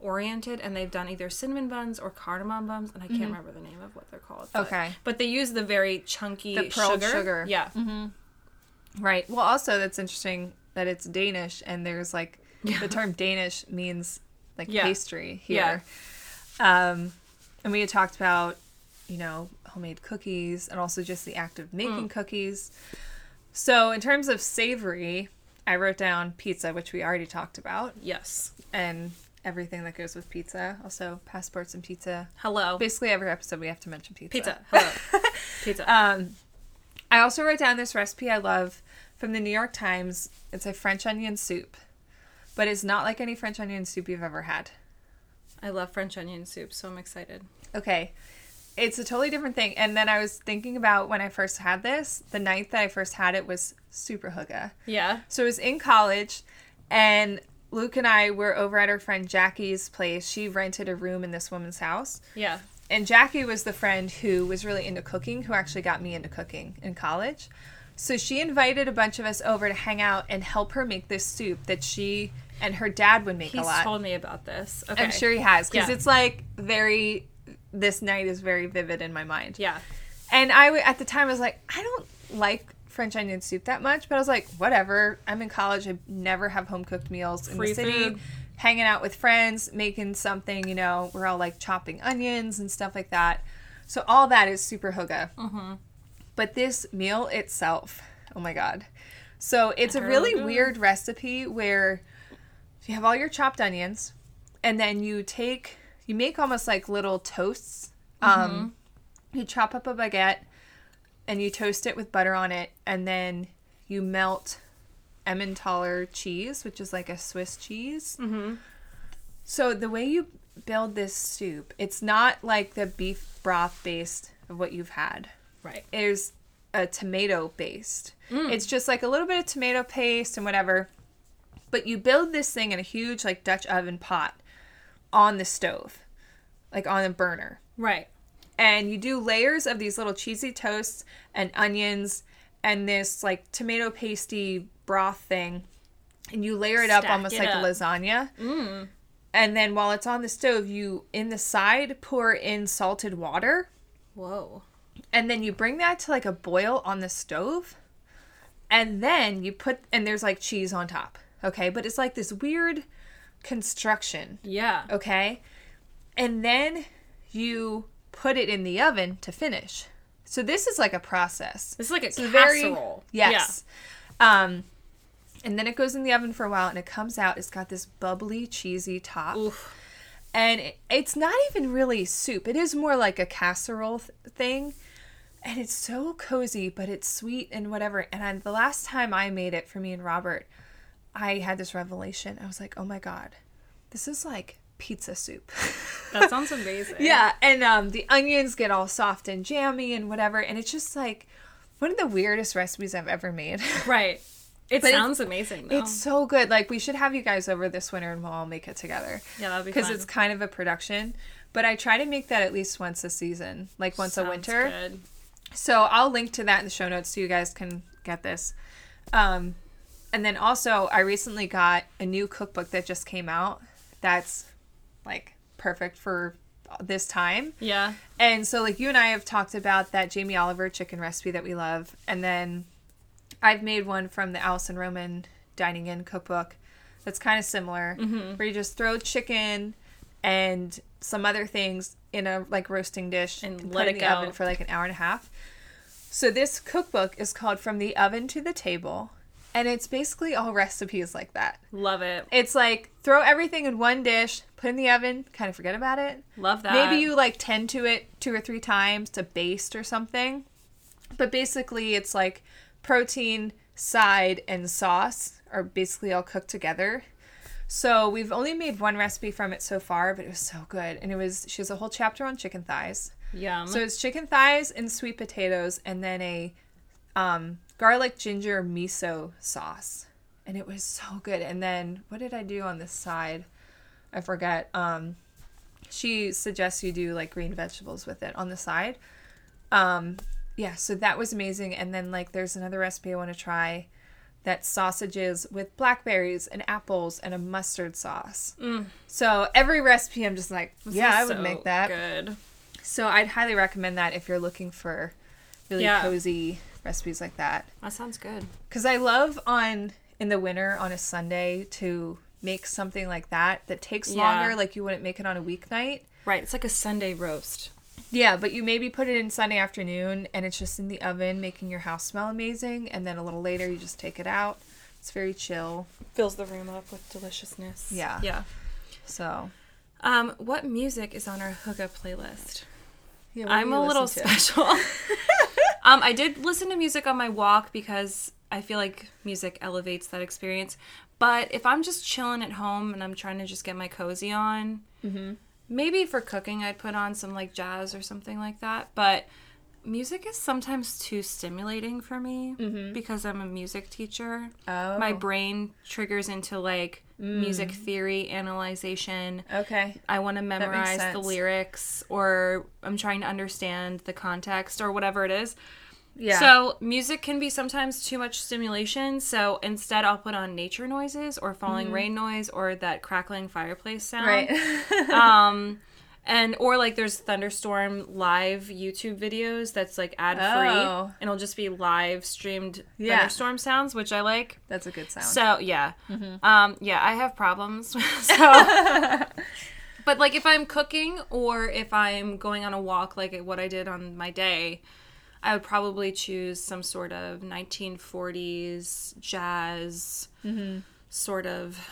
Speaker 1: oriented, and they've done either cinnamon buns or cardamom buns, and I can't remember the name of what they're called. but-
Speaker 2: Okay.
Speaker 1: but they use the very chunky
Speaker 2: The pearled
Speaker 1: sugar.
Speaker 2: sugar.
Speaker 1: Yeah,
Speaker 2: Right. Well, also that's interesting that it's Danish and there's like the term Danish means like
Speaker 1: Yeah.
Speaker 2: pastry here. Yeah. Um, and we had talked about you know homemade cookies and also just the act of making
Speaker 1: Mm.
Speaker 2: cookies. So in terms of savory, I wrote down pizza, which we already talked about,
Speaker 1: yes.
Speaker 2: and everything that goes with pizza. Also passports and pizza.
Speaker 1: Hello,
Speaker 2: Basically, every episode we have to mention pizza.
Speaker 1: pizza. Hello, pizza.
Speaker 2: Um, I also wrote down this recipe I love from the New York Times. It's a French onion soup, but it's not like any French onion soup you've ever had.
Speaker 1: I love French onion soup, so I'm excited.
Speaker 2: Okay. It's a totally different thing. And then I was thinking about when I first had this, the night that I first had it was super hygge.
Speaker 1: Yeah.
Speaker 2: So it was in college, and Luke and I were over at our friend Jackie's place. She rented a room in this woman's house.
Speaker 1: Yeah.
Speaker 2: and Jackie was the friend who was really into cooking, who actually got me into cooking in college. So she invited a bunch of us over to hang out and help her make this soup that she and her dad would make
Speaker 1: He's
Speaker 2: a lot.
Speaker 1: He's told me about this. Okay.
Speaker 2: I'm sure he has because
Speaker 1: Yeah.
Speaker 2: it's like very. This night is very vivid in my mind.
Speaker 1: Yeah.
Speaker 2: And I at the time I was like, I don't like French onion soup that much, but I was like, whatever. I'm in college. I never have home cooked meals in
Speaker 1: Free
Speaker 2: the city.
Speaker 1: food.
Speaker 2: Hanging out with friends, making something. You know, we're all like chopping onions and stuff like that. So all that is super hygge.
Speaker 1: Mm-hmm.
Speaker 2: But this meal itself, oh my god. So it's a really weird recipe where you have all your chopped onions, and then you take you make almost like little toasts. Um, you chop up a baguette, and you toast it with butter on it, and then you melt Emmentaler cheese, which is like a Swiss cheese.
Speaker 1: Mm-hmm.
Speaker 2: So the way you build this soup, it's not like the beef broth based of what you've had
Speaker 1: Right.
Speaker 2: is a tomato based. It's just like a little bit of tomato paste and whatever. But you build this thing in a huge like Dutch oven pot on the stove, like on a burner.
Speaker 1: Right.
Speaker 2: And you do layers of these little cheesy toasts and onions and this like tomato pasty broth thing. And you layer it up almost
Speaker 1: it
Speaker 2: like
Speaker 1: up.
Speaker 2: lasagna.
Speaker 1: Mm.
Speaker 2: And then while it's on the stove, you in the side pour in salted water
Speaker 1: Whoa.
Speaker 2: and then you bring that to like a boil on the stove and then you put and there's like cheese on top okay but it's like this weird construction
Speaker 1: Yeah.
Speaker 2: okay and then you put it in the oven to finish so this is like a process
Speaker 1: This is like a
Speaker 2: It's a very-
Speaker 1: casserole.
Speaker 2: yes um and then it goes in the oven for a while and it comes out it's got this bubbly cheesy top
Speaker 1: Oof.
Speaker 2: and it- it's not even really soup. It is more like a casserole th- thing, and it's so cozy, but it's sweet and whatever. And I, the last time I made it for me and Robert, I had this revelation. I was like, "Oh my god, this is like pizza soup."
Speaker 1: That sounds amazing.
Speaker 2: yeah, and um, the onions get all soft and jammy and whatever, and it's just like one of the weirdest recipes I've ever made.
Speaker 1: Right. It
Speaker 2: But
Speaker 1: sounds amazing though.
Speaker 2: It's so good. Like we should have you guys over this winter and we'll all make it together.
Speaker 1: yeah, that'd be
Speaker 2: because it's kind of a production. But I try to make that at least once a season, like once a winter.
Speaker 1: Good.
Speaker 2: So I'll link to that in the show notes so you guys can get this. Um, and then also, I recently got a new cookbook that just came out. That's like perfect for this time.
Speaker 1: Yeah.
Speaker 2: And so, like, you and I have talked about that Jamie Oliver chicken recipe that we love. And then I've made one from the Alison Roman Dining In cookbook that's kind of similar,
Speaker 1: Mm-hmm.
Speaker 2: where you just throw chicken and some other things in a like roasting dish
Speaker 1: And
Speaker 2: put
Speaker 1: let
Speaker 2: it in the
Speaker 1: go.
Speaker 2: oven for like an hour and a half. So this cookbook is called From the Oven to the Table, and it's basically all recipes like that.
Speaker 1: Love it.
Speaker 2: It's like throw everything in one dish, put in the oven, kind of forget about it.
Speaker 1: Love that.
Speaker 2: Maybe you like tend to it two or three times to baste or something. But basically, it's like protein, side, and sauce are basically all cooked together. So we've only made one recipe from it so far, but it was so good. And it was, she has a whole chapter on chicken thighs.
Speaker 1: Yum.
Speaker 2: So it's chicken thighs and sweet potatoes, and then a um, garlic ginger miso sauce, and it was so good. And then what did I do on this side? I forget. Um, she suggests you do like green vegetables with it on the side. Um, yeah, so that was amazing. And then like there's another recipe I want to try. That's sausages with blackberries and apples and a mustard sauce. So every recipe, I'm just like,
Speaker 1: This
Speaker 2: yeah, I would
Speaker 1: so
Speaker 2: make that.
Speaker 1: Good.
Speaker 2: So I'd highly recommend that if you're looking for really
Speaker 1: Yeah.
Speaker 2: cozy recipes like that.
Speaker 1: That sounds good.
Speaker 2: Cuz I love on in the winter on a Sunday to make something like that that takes
Speaker 1: Yeah.
Speaker 2: longer like you wouldn't make it on a weeknight.
Speaker 1: Right. It's like a Sunday roast.
Speaker 2: Yeah, but you maybe put it in Sunday afternoon and it's just in the oven making your house smell amazing and then a little later you just take it out. It's very chill.
Speaker 1: Fills the room up with deliciousness.
Speaker 2: Yeah.
Speaker 1: Yeah.
Speaker 2: So,
Speaker 1: Um, what music is on our Hygge playlist?
Speaker 2: yeah,
Speaker 1: I'm a little
Speaker 2: to?
Speaker 1: special. um, I did listen to music on my walk because I feel like music elevates that experience. But if I'm just chilling at home and I'm trying to just get my cozy on,
Speaker 2: Mm-hmm.
Speaker 1: maybe for cooking I'd put on some like jazz or something like that. But music is sometimes too stimulating for me because I'm a music teacher.
Speaker 2: Mm-hmm. Oh.
Speaker 1: My brain triggers into like music theory, analyzation.
Speaker 2: Okay.
Speaker 1: I want to memorize the lyrics or I'm trying to understand the context or whatever it is.
Speaker 2: Yeah.
Speaker 1: So, music can be sometimes too much stimulation. So, instead, I'll put on nature noises or falling rain noise or that crackling fireplace sound.
Speaker 2: right.
Speaker 1: Um, and or like there's thunderstorm live YouTube videos that's like ad free
Speaker 2: Oh.
Speaker 1: and it'll just be live streamed
Speaker 2: Yeah.
Speaker 1: thunderstorm sounds, which I like.
Speaker 2: That's a good sound.
Speaker 1: So yeah,
Speaker 2: Mm-hmm.
Speaker 1: um, yeah, I have problems. so, but like if I'm cooking or if I'm going on a walk, like what I did on my day, I would probably choose some sort of 1940s jazz sort of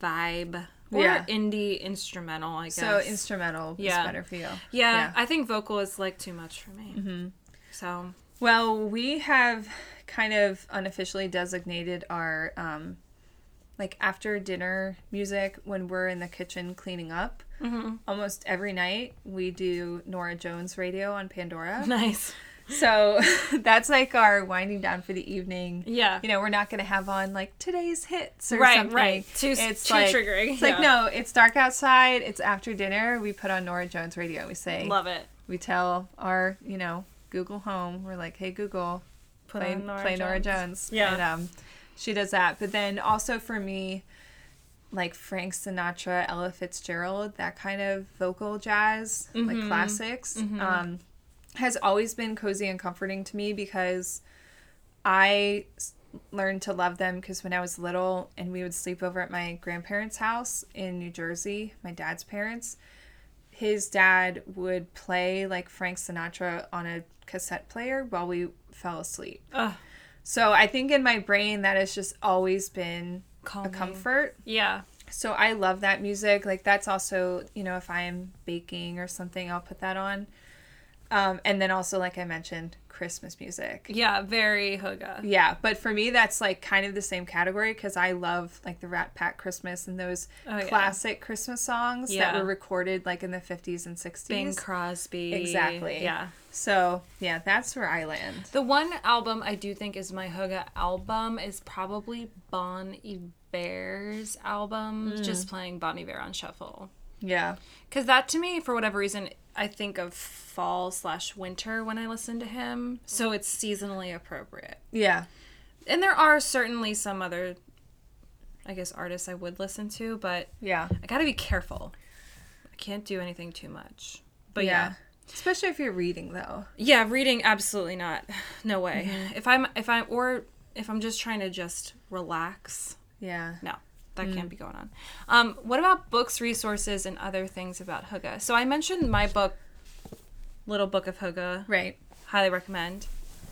Speaker 1: vibe or
Speaker 2: Mm-hmm. Yeah.
Speaker 1: indie instrumental. I guess.
Speaker 2: So instrumental
Speaker 1: Yeah.
Speaker 2: is better for you.
Speaker 1: yeah, I think vocal is like too much for me. Mm-hmm. So
Speaker 2: Well, we have kind of unofficially designated our um, like after dinner music when we're in the kitchen cleaning up.
Speaker 1: Mm-hmm.
Speaker 2: Almost every night we do Norah Jones radio on Pandora.
Speaker 1: nice.
Speaker 2: So that's like our winding down for the evening.
Speaker 1: Yeah.
Speaker 2: You know, we're not going to have on like today's hits or
Speaker 1: Right,
Speaker 2: something.
Speaker 1: right. Too- too
Speaker 2: like,
Speaker 1: triggering,
Speaker 2: It's like, no, it's dark outside. It's after dinner. We put on Norah Jones radio. We say,
Speaker 1: Love it.
Speaker 2: we tell our you know Google Home, we're like, hey Google,
Speaker 1: Put
Speaker 2: play,
Speaker 1: on Norah
Speaker 2: play Norah
Speaker 1: Jones.
Speaker 2: Jones.
Speaker 1: Yeah.
Speaker 2: and um, she does that. But then also for me, like Frank Sinatra, Ella Fitzgerald, that kind of vocal jazz, like
Speaker 1: Mm-hmm.
Speaker 2: classics, um, has always been cozy and comforting to me because I learned to love them because when I was little and we would sleep over at my grandparents' house in New Jersey, my dad's parents, his dad would play like Frank Sinatra on a cassette player while we fell asleep.
Speaker 1: Ugh.
Speaker 2: So I think in my brain that has just always been a comfort.
Speaker 1: Yeah.
Speaker 2: So I love that music. Like that's also, you know, if I'm baking or something, I'll put that on. Um, and then also, like I mentioned, Christmas music.
Speaker 1: Yeah, very hygge.
Speaker 2: Yeah, but for me, that's like kind of the same category because I love like the Rat Pack Christmas and those
Speaker 1: Oh, yeah.
Speaker 2: classic Christmas songs
Speaker 1: Yeah.
Speaker 2: that were recorded like in the 50s and 60s.
Speaker 1: Bing Crosby.
Speaker 2: Exactly.
Speaker 1: Yeah.
Speaker 2: So, yeah, that's where I land.
Speaker 1: The one album I do think is my hygge album is probably Bon Iver's album, just playing Bon Iver on shuffle.
Speaker 2: Yeah.
Speaker 1: Because that to me, for whatever reason, I think of fall slash winter when I listen to him. So it's seasonally appropriate.
Speaker 2: Yeah.
Speaker 1: And there are certainly some other, I guess, artists I would listen to, but
Speaker 2: Yeah.
Speaker 1: I gotta be careful. I can't do anything too much. But yeah.
Speaker 2: Especially if you're reading though.
Speaker 1: Yeah, reading absolutely not. No way.
Speaker 2: Mm-hmm.
Speaker 1: If I'm if I'm or if I'm just trying to just relax,
Speaker 2: Yeah.
Speaker 1: no. That
Speaker 2: Mm.
Speaker 1: can't be going on. Um, what about books, resources, and other things about Hygge? So I mentioned my book, Little Book of Hygge.
Speaker 2: Right.
Speaker 1: Highly recommend.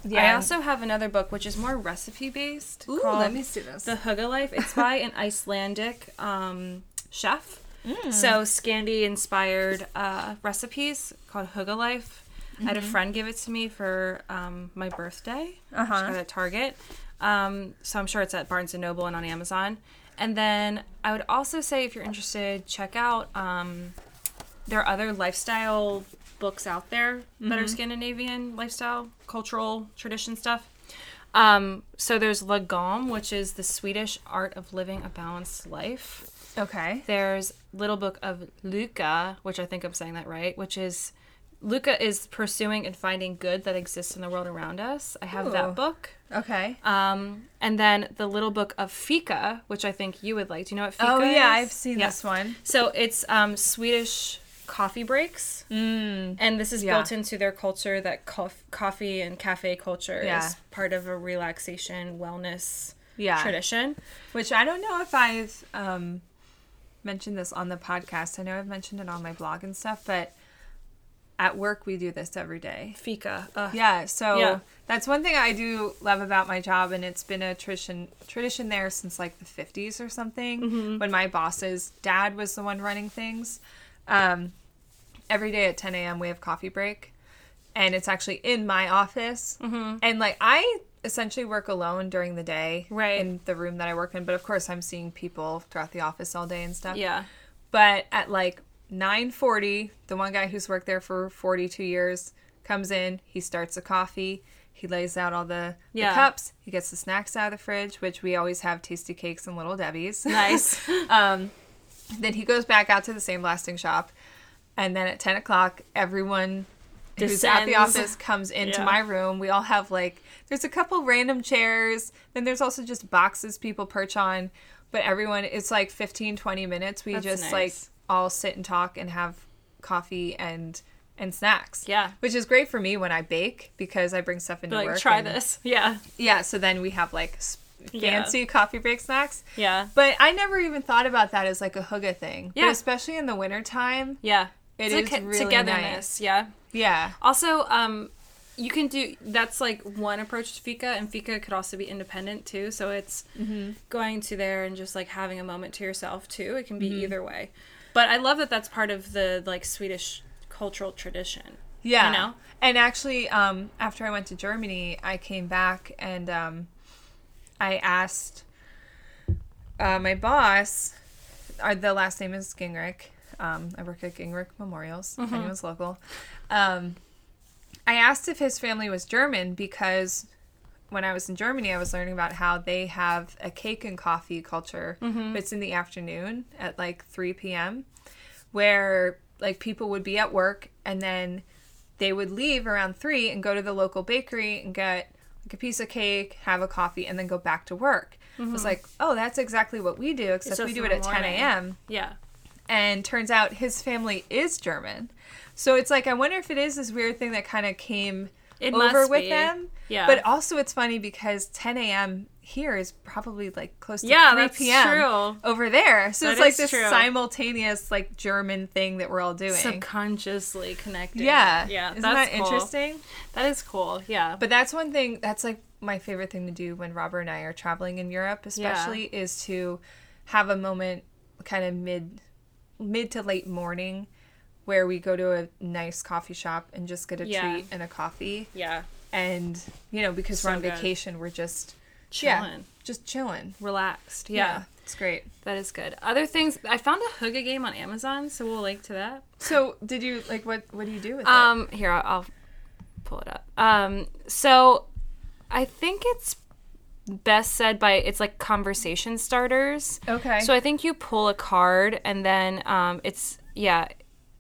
Speaker 2: Yeah.
Speaker 1: I also have another book which is more recipe based.
Speaker 2: Ooh, let me see this.
Speaker 1: The Hygge Life. It's by an Icelandic um, chef.
Speaker 2: Mm.
Speaker 1: So Scandi inspired uh, recipes called Hygge Life. I had a friend give it to me for um, my birthday.
Speaker 2: Mm-hmm. Uh-huh.
Speaker 1: Got it at Target. Um, so I'm sure it's at Barnes and Noble and on Amazon. And then I would also say if you're interested, check out um, there are other lifestyle books out there that
Speaker 2: Mm-hmm.
Speaker 1: are Scandinavian lifestyle, cultural tradition stuff. Um, so there's Lagom, which is the Swedish art of living a balanced life.
Speaker 2: Okay.
Speaker 1: There's Little Book of Lykke, which I think I'm saying that right, which is Lykke is pursuing and finding good that exists in the world around us. I have
Speaker 2: Ooh.
Speaker 1: that book.
Speaker 2: Okay.
Speaker 1: Um, and then the Little Book of Fika, which I think you would like. Do you know what Fika
Speaker 2: oh yeah,
Speaker 1: is?
Speaker 2: I've seen
Speaker 1: Yeah.
Speaker 2: this one.
Speaker 1: So it's um, Swedish coffee breaks.
Speaker 2: Mm.
Speaker 1: And this is
Speaker 2: Yeah.
Speaker 1: built into their culture that cof- coffee and cafe culture
Speaker 2: Yeah.
Speaker 1: is part of a relaxation wellness
Speaker 2: Yeah.
Speaker 1: tradition.
Speaker 2: Which I don't know if I've um, mentioned this on the podcast. I know I've mentioned it on my blog and stuff, but at work we do this every day.
Speaker 1: Fika. Uh,
Speaker 2: Yeah, so
Speaker 1: Yeah.
Speaker 2: that's one thing I do love about my job, and it's been a tradition tradition there since like the fifties or something.
Speaker 1: Mm-hmm.
Speaker 2: When my boss's dad was the one running things, um, every day at ten a.m. we have coffee break, and it's actually in my office,
Speaker 1: Mm-hmm.
Speaker 2: and like I essentially work alone during the day,
Speaker 1: Right.
Speaker 2: in the room that I work in. But of course, I'm seeing people throughout the office all day and stuff.
Speaker 1: Yeah.
Speaker 2: But at like 9:40, the one guy who's worked there for 42 years comes in, he starts a coffee, he lays out all the, the cups, he gets the snacks out of the fridge, which we always have Tastykakes and little Debbie's.
Speaker 1: Nice.
Speaker 2: um, then he goes back out to the same blasting shop, and then at 10 o'clock, everyone who's at the office comes into
Speaker 1: Yeah.
Speaker 2: my room. We all have like there's a couple random chairs, then there's also just boxes people perch on, but everyone it's like 15 20 minutes. We
Speaker 1: That's
Speaker 2: just
Speaker 1: nice.
Speaker 2: like all sit and talk and have coffee and and snacks.
Speaker 1: Yeah.
Speaker 2: Which is great for me when I bake because I bring stuff into
Speaker 1: like,
Speaker 2: work.
Speaker 1: try
Speaker 2: and-
Speaker 1: this. Yeah.
Speaker 2: Yeah, so then we have like s-
Speaker 1: Yeah.
Speaker 2: fancy coffee break snacks.
Speaker 1: Yeah.
Speaker 2: But I never even thought about that as like a hygge thing.
Speaker 1: Yeah.
Speaker 2: But especially in the wintertime.
Speaker 1: Yeah.
Speaker 2: It
Speaker 1: It's
Speaker 2: is
Speaker 1: like
Speaker 2: really
Speaker 1: togetherness.
Speaker 2: nice.
Speaker 1: Yeah.
Speaker 2: Yeah.
Speaker 1: Also, um, you can do that's like one approach to Fika, and Fika could also be independent too. So it's
Speaker 2: Mm-hmm.
Speaker 1: going to there and just like having a moment to yourself too. It can be
Speaker 2: Mm-hmm.
Speaker 1: either way. But I love that that's part of the like Swedish cultural tradition.
Speaker 2: Yeah.
Speaker 1: You know?
Speaker 2: And actually, um, after I went to Germany, I came back and um, I asked uh, my boss, uh, the last name is Gingrich. Um, I work at Gingrich Memorials, if anyone's local. Um, I asked if his family was German because when I was in Germany, I was learning about how they have a cake and coffee culture. But it's in the afternoon at like 3 p.m., where like people would be at work and then they would leave around 3 and go to the local bakery and get like a piece of cake, have a coffee, and then go back to work. It was like, oh, that's exactly what we do, except we do it at 10 a.m
Speaker 1: Yeah.
Speaker 2: and turns out his family is German. So it's like I wonder if it is this weird thing that kind of came
Speaker 1: It
Speaker 2: over with
Speaker 1: be.
Speaker 2: them.
Speaker 1: Yeah.
Speaker 2: But also it's funny because 10 a.m. here is probably like close to
Speaker 1: Yeah,
Speaker 2: 3
Speaker 1: that's
Speaker 2: p.m.
Speaker 1: true.
Speaker 2: over there. So
Speaker 1: That
Speaker 2: it's like this
Speaker 1: true.
Speaker 2: simultaneous like German thing that we're all doing.
Speaker 1: Subconsciously connected.
Speaker 2: yeah.
Speaker 1: Yeah.
Speaker 2: Isn't
Speaker 1: that's
Speaker 2: that
Speaker 1: cool.
Speaker 2: interesting?
Speaker 1: That is cool. Yeah.
Speaker 2: But that's one thing that's like my favorite thing to do when Robert and I are traveling in Europe, especially, is to have a moment kind of mid mid to late morning where we go to a nice coffee shop and just get a
Speaker 1: Yeah.
Speaker 2: treat and a coffee.
Speaker 1: yeah.
Speaker 2: And you know, because we're on
Speaker 1: good.
Speaker 2: vacation, we're just
Speaker 1: Chilling.
Speaker 2: yeah, just chilling.
Speaker 1: Relaxed. yeah.
Speaker 2: It's great.
Speaker 1: That is good. Other things, I found a Hygge game on Amazon, so we'll link to that.
Speaker 2: So, did you like what what do you do with it?
Speaker 1: Um, here I'll, I'll pull it up. Um, so I think it's best said by it's like conversation starters.
Speaker 2: Okay.
Speaker 1: So I think you pull a card and then um, it's yeah,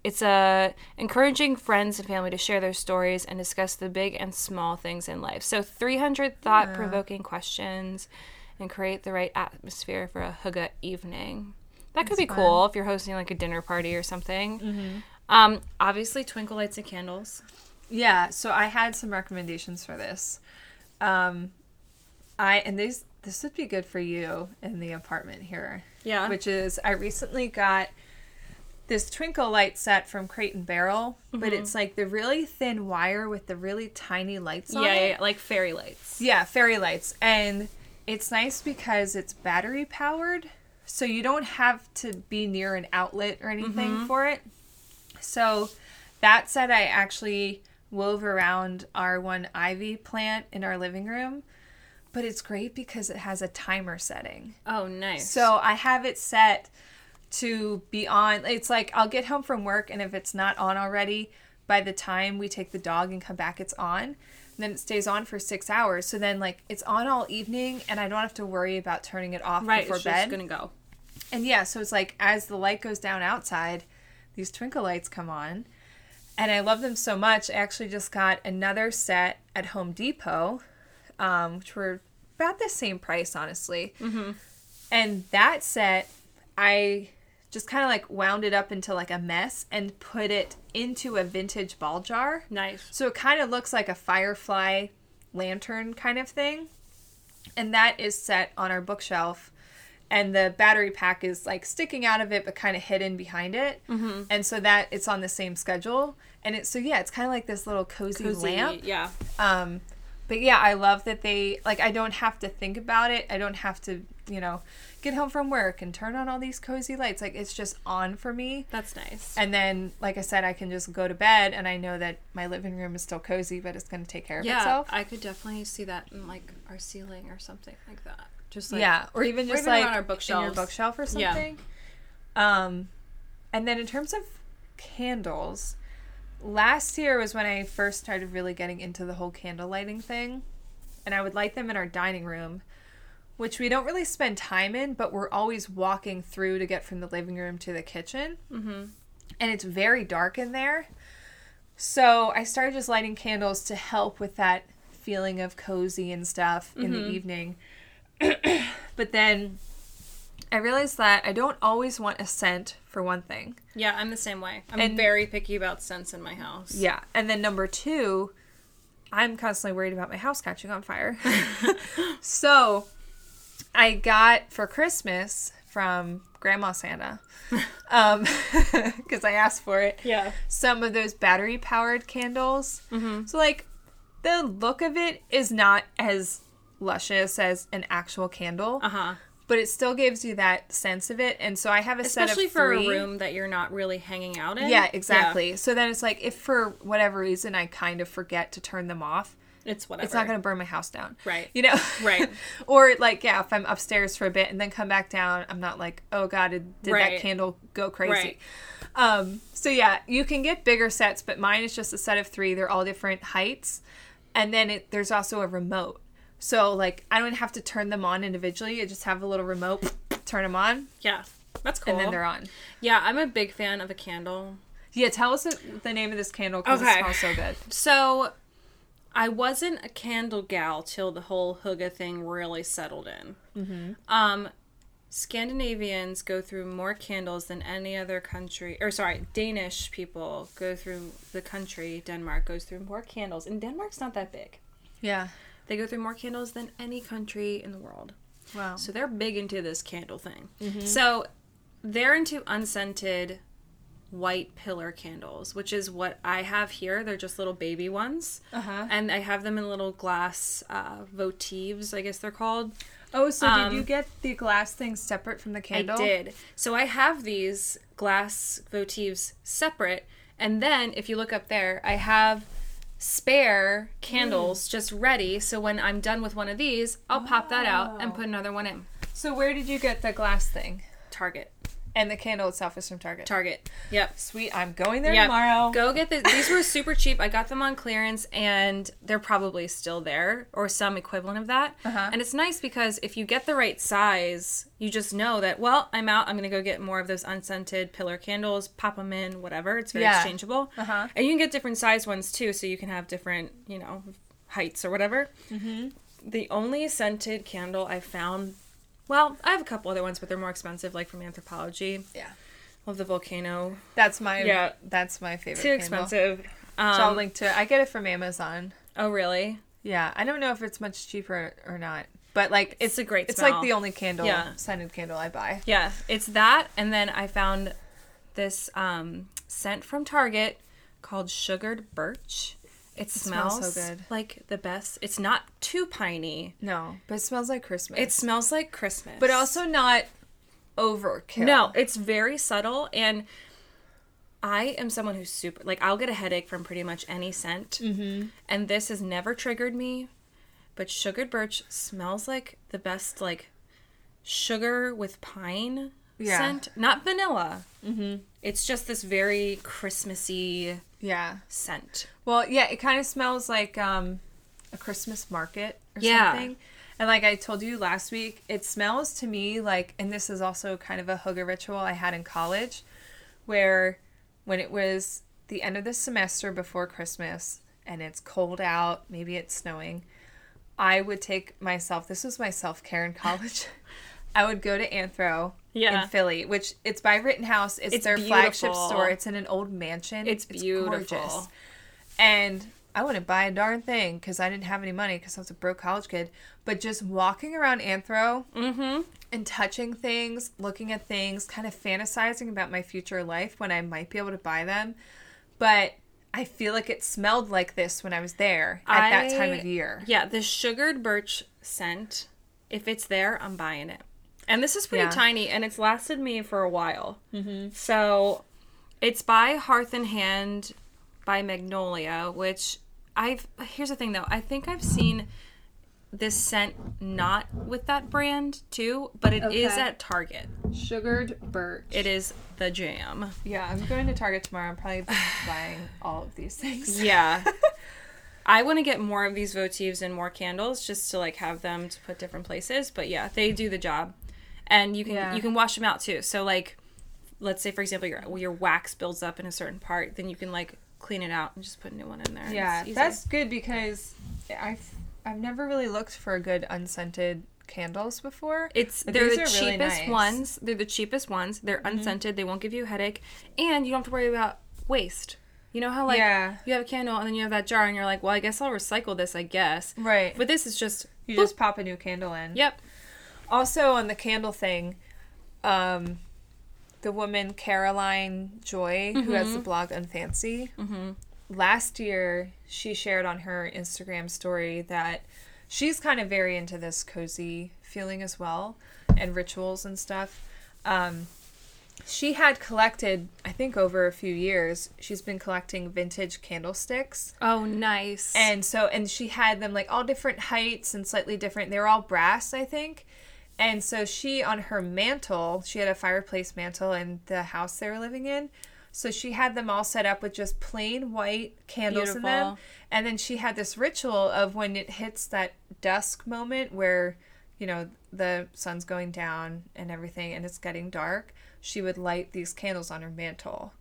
Speaker 1: it's a encouraging friends and family to share their stories and discuss the big and small things in life. So 300 thought-provoking questions and create the right atmosphere for a hygge evening. That could be
Speaker 2: fun.
Speaker 1: cool if you're hosting like a dinner party or something. Um, obviously, twinkle lights and candles.
Speaker 2: Yeah, so I had some recommendations for this. Um, I and these this would be good for you in the apartment here.
Speaker 1: Yeah.
Speaker 2: Which is I recently got this twinkle light set from Crate and Barrel, but mm-hmm. it's like the really thin wire with the really tiny lights
Speaker 1: Yeah,
Speaker 2: on
Speaker 1: yeah,
Speaker 2: it.
Speaker 1: yeah, like fairy lights.
Speaker 2: Yeah, fairy lights. And it's nice because it's battery powered, so you don't have to be near an outlet or anything mm-hmm. for it. So that set I actually wove around our one ivy plant in our living room, but it's great because it has a timer setting.
Speaker 1: Oh, nice.
Speaker 2: So I have it set to be on. It's like I'll get home from work, and if it's not on already, by the time we take the dog and come back, it's on. And then it stays on for six hours. So then, like, it's on all evening, and I don't have to worry about turning it off
Speaker 1: right,
Speaker 2: before
Speaker 1: it's
Speaker 2: bed.
Speaker 1: just gonna go.
Speaker 2: And yeah, so it's like as the light goes down outside, these twinkle lights come on. And I love them so much. I actually just got another set at Home Depot, um, which were about the same price, honestly. Mm-hmm. And that set, I just kind of like wound it up into like a mess and put it into a vintage ball jar.
Speaker 1: Nice.
Speaker 2: So it kind of looks like a firefly lantern kind of thing. And that is set on our bookshelf. And the battery pack is like sticking out of it, but kind of hidden behind it. Mm-hmm. And so that it's on the same schedule. And it's so, yeah, it's kind of like this little cozy,
Speaker 1: Cozy,
Speaker 2: lamp.
Speaker 1: Yeah.
Speaker 2: Um, but yeah, I love that they, like, I don't have to think about it. I don't have to, you know, get home from work and turn on all these cozy lights. Like, it's just on for me.
Speaker 1: That's nice.
Speaker 2: And then, like I said, I can just go to bed and I know that my living room is still cozy, but it's going to take care of
Speaker 1: yeah,
Speaker 2: itself.
Speaker 1: I could definitely see that in like our ceiling or something like that. Just like
Speaker 2: yeah, or even just
Speaker 1: even
Speaker 2: like
Speaker 1: on our
Speaker 2: in your bookshelf or something.
Speaker 1: Yeah.
Speaker 2: something. Um, and then in terms of candles, last year was when I first started really getting into the whole candle lighting thing, and I would light them in our dining room, which we don't really spend time in, but we're always walking through to get from the living room to the kitchen, mm-hmm. and it's very dark in there. So I started just lighting candles to help with that feeling of cozy and stuff in the evening. but then I realized that I don't always want a scent for one thing.
Speaker 1: Yeah, I'm the same way. I'm
Speaker 2: And-
Speaker 1: very picky about scents in my house.
Speaker 2: Yeah. And then number two, I'm constantly worried about my house catching on fire. so I got for Christmas from Grandma Santa, um, because I asked for it,
Speaker 1: Yeah.
Speaker 2: some of those battery powered candles. So, like, the look of it is not as luscious as an actual candle,
Speaker 1: Uh huh.
Speaker 2: but it still gives you that sense of it. And so I have a
Speaker 1: Especially
Speaker 2: set of
Speaker 1: for
Speaker 2: three.
Speaker 1: a room that you're not really hanging out in.
Speaker 2: Yeah, exactly. So then it's like if for whatever reason I kind of forget to turn them off,
Speaker 1: It's whatever.
Speaker 2: it's not going to burn my house down.
Speaker 1: Right.
Speaker 2: You know?
Speaker 1: Right.
Speaker 2: or like yeah, if I'm upstairs for a bit and then come back down, I'm not like, "Oh god, did, did
Speaker 1: Right.
Speaker 2: that candle go crazy?"
Speaker 1: Right.
Speaker 2: Um so yeah, you can get bigger sets, but mine is just a set of 3. They're all different heights. And then it there's also a remote. So like I don't have to turn them on individually. I just have a little remote, turn them on,
Speaker 1: Yeah. That's cool.
Speaker 2: and then they're on.
Speaker 1: yeah, I'm a big fan of a candle.
Speaker 2: Yeah, tell us the- the name of this candle because
Speaker 1: Okay.
Speaker 2: it smells so good.
Speaker 1: So, I wasn't a candle gal till the whole hygge thing really settled in. Mm-hmm. Um, Scandinavians go through more candles than any other country, or sorry, Danish people go through the country. Denmark goes through more candles, and Denmark's not that big.
Speaker 2: Yeah.
Speaker 1: They go through more candles than any country in the world.
Speaker 2: Wow.
Speaker 1: So they're big into this candle thing. So they're into unscented white pillar candles, which is what I have here. They're just little baby ones.
Speaker 2: Uh-huh.
Speaker 1: And I have them in little glass uh, votives, I guess they're called.
Speaker 2: Oh, so
Speaker 1: Um,
Speaker 2: did you get the glass thing separate from the candle?
Speaker 1: I did. So I have these glass votives separate. And then if you look up there, I have spare candles just ready. So when I'm done with one of these, I'll pop that out and put another one in.
Speaker 2: So where did you get the glass thing?
Speaker 1: Target.
Speaker 2: And the candle itself is from Target.
Speaker 1: Target. Yep.
Speaker 2: Sweet. I'm going there
Speaker 1: Yep.
Speaker 2: tomorrow.
Speaker 1: Go get the. These were super cheap. I got them on clearance, and they're probably still there or some equivalent of that.
Speaker 2: Uh-huh.
Speaker 1: And it's nice because if you get the right size, you just know that. Well, I'm out. I'm gonna go get more of those unscented pillar candles. Pop them in, whatever. It's very
Speaker 2: Yeah.
Speaker 1: exchangeable.
Speaker 2: Uh-huh.
Speaker 1: And you can get different size ones too, so you can have different, you know, heights or whatever. Mm-hmm. The only scented candle I found Well, I have a couple other ones, but they're more expensive, like from Anthropologie.
Speaker 2: Yeah.
Speaker 1: Love the volcano.
Speaker 2: That's my
Speaker 1: Yeah.
Speaker 2: That's my favorite.
Speaker 1: Too expensive. Um,
Speaker 2: So I'll link to. it. I get it from Amazon.
Speaker 1: oh, really?
Speaker 2: Yeah, I don't know if it's much cheaper or not, but like
Speaker 1: It's a great
Speaker 2: It's
Speaker 1: smell.
Speaker 2: like the only candle,
Speaker 1: Yeah.
Speaker 2: scented candle I buy.
Speaker 1: Yeah, it's that, and then I found this um, scent from Target called Sugared Birch. It,
Speaker 2: smells
Speaker 1: smells,
Speaker 2: so good.
Speaker 1: like the best. It's not too piney.
Speaker 2: No, but it smells like Christmas.
Speaker 1: It smells like Christmas,
Speaker 2: but also not overkill.
Speaker 1: no, it's very subtle. And I am someone who's super like I'll get a headache from pretty much any scent, mm-hmm. and this has never triggered me. But Sugared Birch smells like the best like sugar with pine
Speaker 2: Yeah.
Speaker 1: scent, not vanilla. Mm-hmm. It's just this very Christmassy
Speaker 2: Yeah.
Speaker 1: scent.
Speaker 2: Well, yeah, it kind of smells like um, a Christmas market or
Speaker 1: Yeah.
Speaker 2: something. And like I told you last week, it smells to me like, and this is also kind of a hygge ritual I had in college, where when it was the end of the semester before Christmas and it's cold out, maybe it's snowing, I would take myself, this was my self care in college. I would go to Anthro
Speaker 1: Yeah.
Speaker 2: in Philly, which it's by Rittenhouse. It's,
Speaker 1: It's
Speaker 2: their flagship store. It's in an old mansion.
Speaker 1: It's beautiful.
Speaker 2: And I wouldn't buy a darn thing because I didn't have any money because I was a broke college kid. But just walking around Anthro
Speaker 1: Mm-hmm.
Speaker 2: and touching things, looking at things, kind of fantasizing about my future life when I might be able to buy them. But I feel like it smelled like this when I was there at that time of year.
Speaker 1: Yeah, the sugared birch scent. If it's there, I'm buying it. And this is pretty
Speaker 2: Yeah.
Speaker 1: tiny, and it's lasted me for a while. Mm-hmm. So, it's by Hearth and Hand by Magnolia, which I've. Here's the thing, though. I think I've seen this scent not with that brand too, but it is
Speaker 2: Okay.
Speaker 1: at Target.
Speaker 2: Sugared birch.
Speaker 1: It is the jam.
Speaker 2: Yeah, I'm going to Target tomorrow. I'm probably buying all of these things.
Speaker 1: Yeah. I want to get more of these votives and more candles just to like have them to put different places. But yeah, they do the job, and you can
Speaker 2: Yeah.
Speaker 1: you can wash them out too. So like, let's say for example your your wax builds up in a certain part, then you can like clean it out and just put a new one in there.
Speaker 2: Yeah, that's good because I've I've never really looked for a good unscented candles before.
Speaker 1: It's
Speaker 2: But
Speaker 1: they're the
Speaker 2: are really
Speaker 1: cheapest
Speaker 2: nice.
Speaker 1: ones. They're the cheapest ones. They're mm-hmm. unscented. They won't give you a headache, and you don't have to worry about waste. You know how like
Speaker 2: Yeah.
Speaker 1: you have a candle and then you have that jar and you're like, well, I guess I'll recycle this, I guess.
Speaker 2: Right.
Speaker 1: But this is just
Speaker 2: You just pop a new candle in.
Speaker 1: yep.
Speaker 2: Also on the candle thing, um, the woman Caroline Joy, who has the blog Unfancy, last year she shared on her Instagram story that she's kind of very into this cozy feeling as well and rituals and stuff. Um, she had collected, I think over a few years, she's been collecting vintage candlesticks.
Speaker 1: Oh, nice.
Speaker 2: And so, and she had them like all different heights and slightly different. They were all brass, I think. And so she, on her mantle, she had a fireplace mantle in the house they were living in. So she had them all set up with just plain white candles in them. And then she had this ritual of when it hits that dusk moment where, you know, the sun's going down and everything and it's getting dark, she would light these candles on her mantle.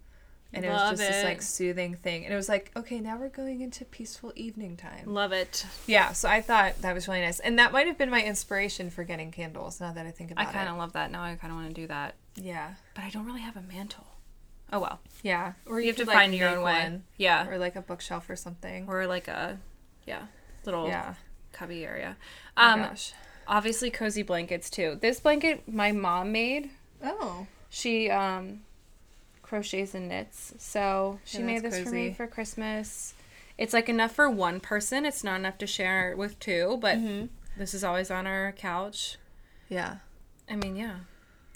Speaker 2: And it was
Speaker 1: Love
Speaker 2: just this like soothing thing. And it was like, okay, now we're going into peaceful evening time.
Speaker 1: Love it.
Speaker 2: Yeah, so I thought that was really nice. And that might have been my inspiration for getting candles now that I think about it.
Speaker 1: I kind of love that. Now I kind of want to do that.
Speaker 2: it. Yeah.
Speaker 1: But I don't really have a mantle. Oh, well.
Speaker 2: Yeah. Or
Speaker 1: You have to
Speaker 2: could, like,
Speaker 1: find your
Speaker 2: make
Speaker 1: own way.
Speaker 2: one,
Speaker 1: Yeah.
Speaker 2: Or like a bookshelf or something.
Speaker 1: Or like a, yeah, little
Speaker 2: yeah.
Speaker 1: cubby area.
Speaker 2: Oh
Speaker 1: Um,
Speaker 2: gosh.
Speaker 1: obviously cozy blankets too. This blanket my mom made.
Speaker 2: Oh.
Speaker 1: She um crochets and knits. So she
Speaker 2: Yeah,
Speaker 1: made this for me for Christmas. It's like enough for one person. It's not enough to share with two, but
Speaker 2: Mm-hmm.
Speaker 1: this is always on our couch.
Speaker 2: Yeah.
Speaker 1: I mean, yeah.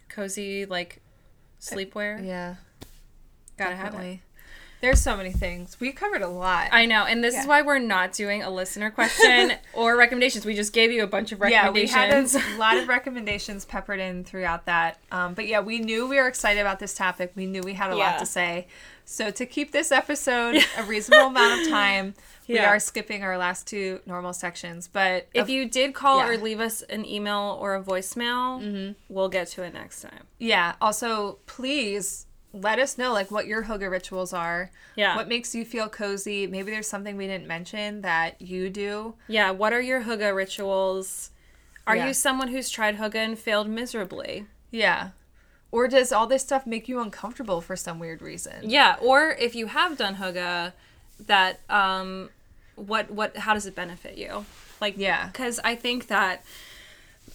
Speaker 1: Cozy like sleepwear.
Speaker 2: Yeah.
Speaker 1: Gotta have it.
Speaker 2: There's so many things. We covered a lot.
Speaker 1: I know, and this is why we're not doing a listener question or recommendations. We just gave you a bunch of recommendations.
Speaker 2: yeah, we had a lot of recommendations peppered in throughout that. Um, but yeah, we knew we were excited about this topic. We knew we had a
Speaker 1: Yeah.
Speaker 2: lot to say. So to keep this episode a reasonable amount of time, we are skipping our last two normal sections. But
Speaker 1: if you did call
Speaker 2: Yeah.
Speaker 1: or leave us an email or a voicemail, we'll get to it next time.
Speaker 2: yeah, also please let us know like what your hygge rituals are.
Speaker 1: Yeah.
Speaker 2: What makes you feel cozy? Maybe there's something we didn't mention that you do.
Speaker 1: Yeah, what are your hygge rituals? Are
Speaker 2: Yeah.
Speaker 1: you someone who's tried Hygge and failed miserably?
Speaker 2: Yeah. Or does all this stuff make you uncomfortable for some weird reason?
Speaker 1: Yeah, or if you have done Hygge, that um, what what how does it benefit you? Like
Speaker 2: Yeah.
Speaker 1: because I think that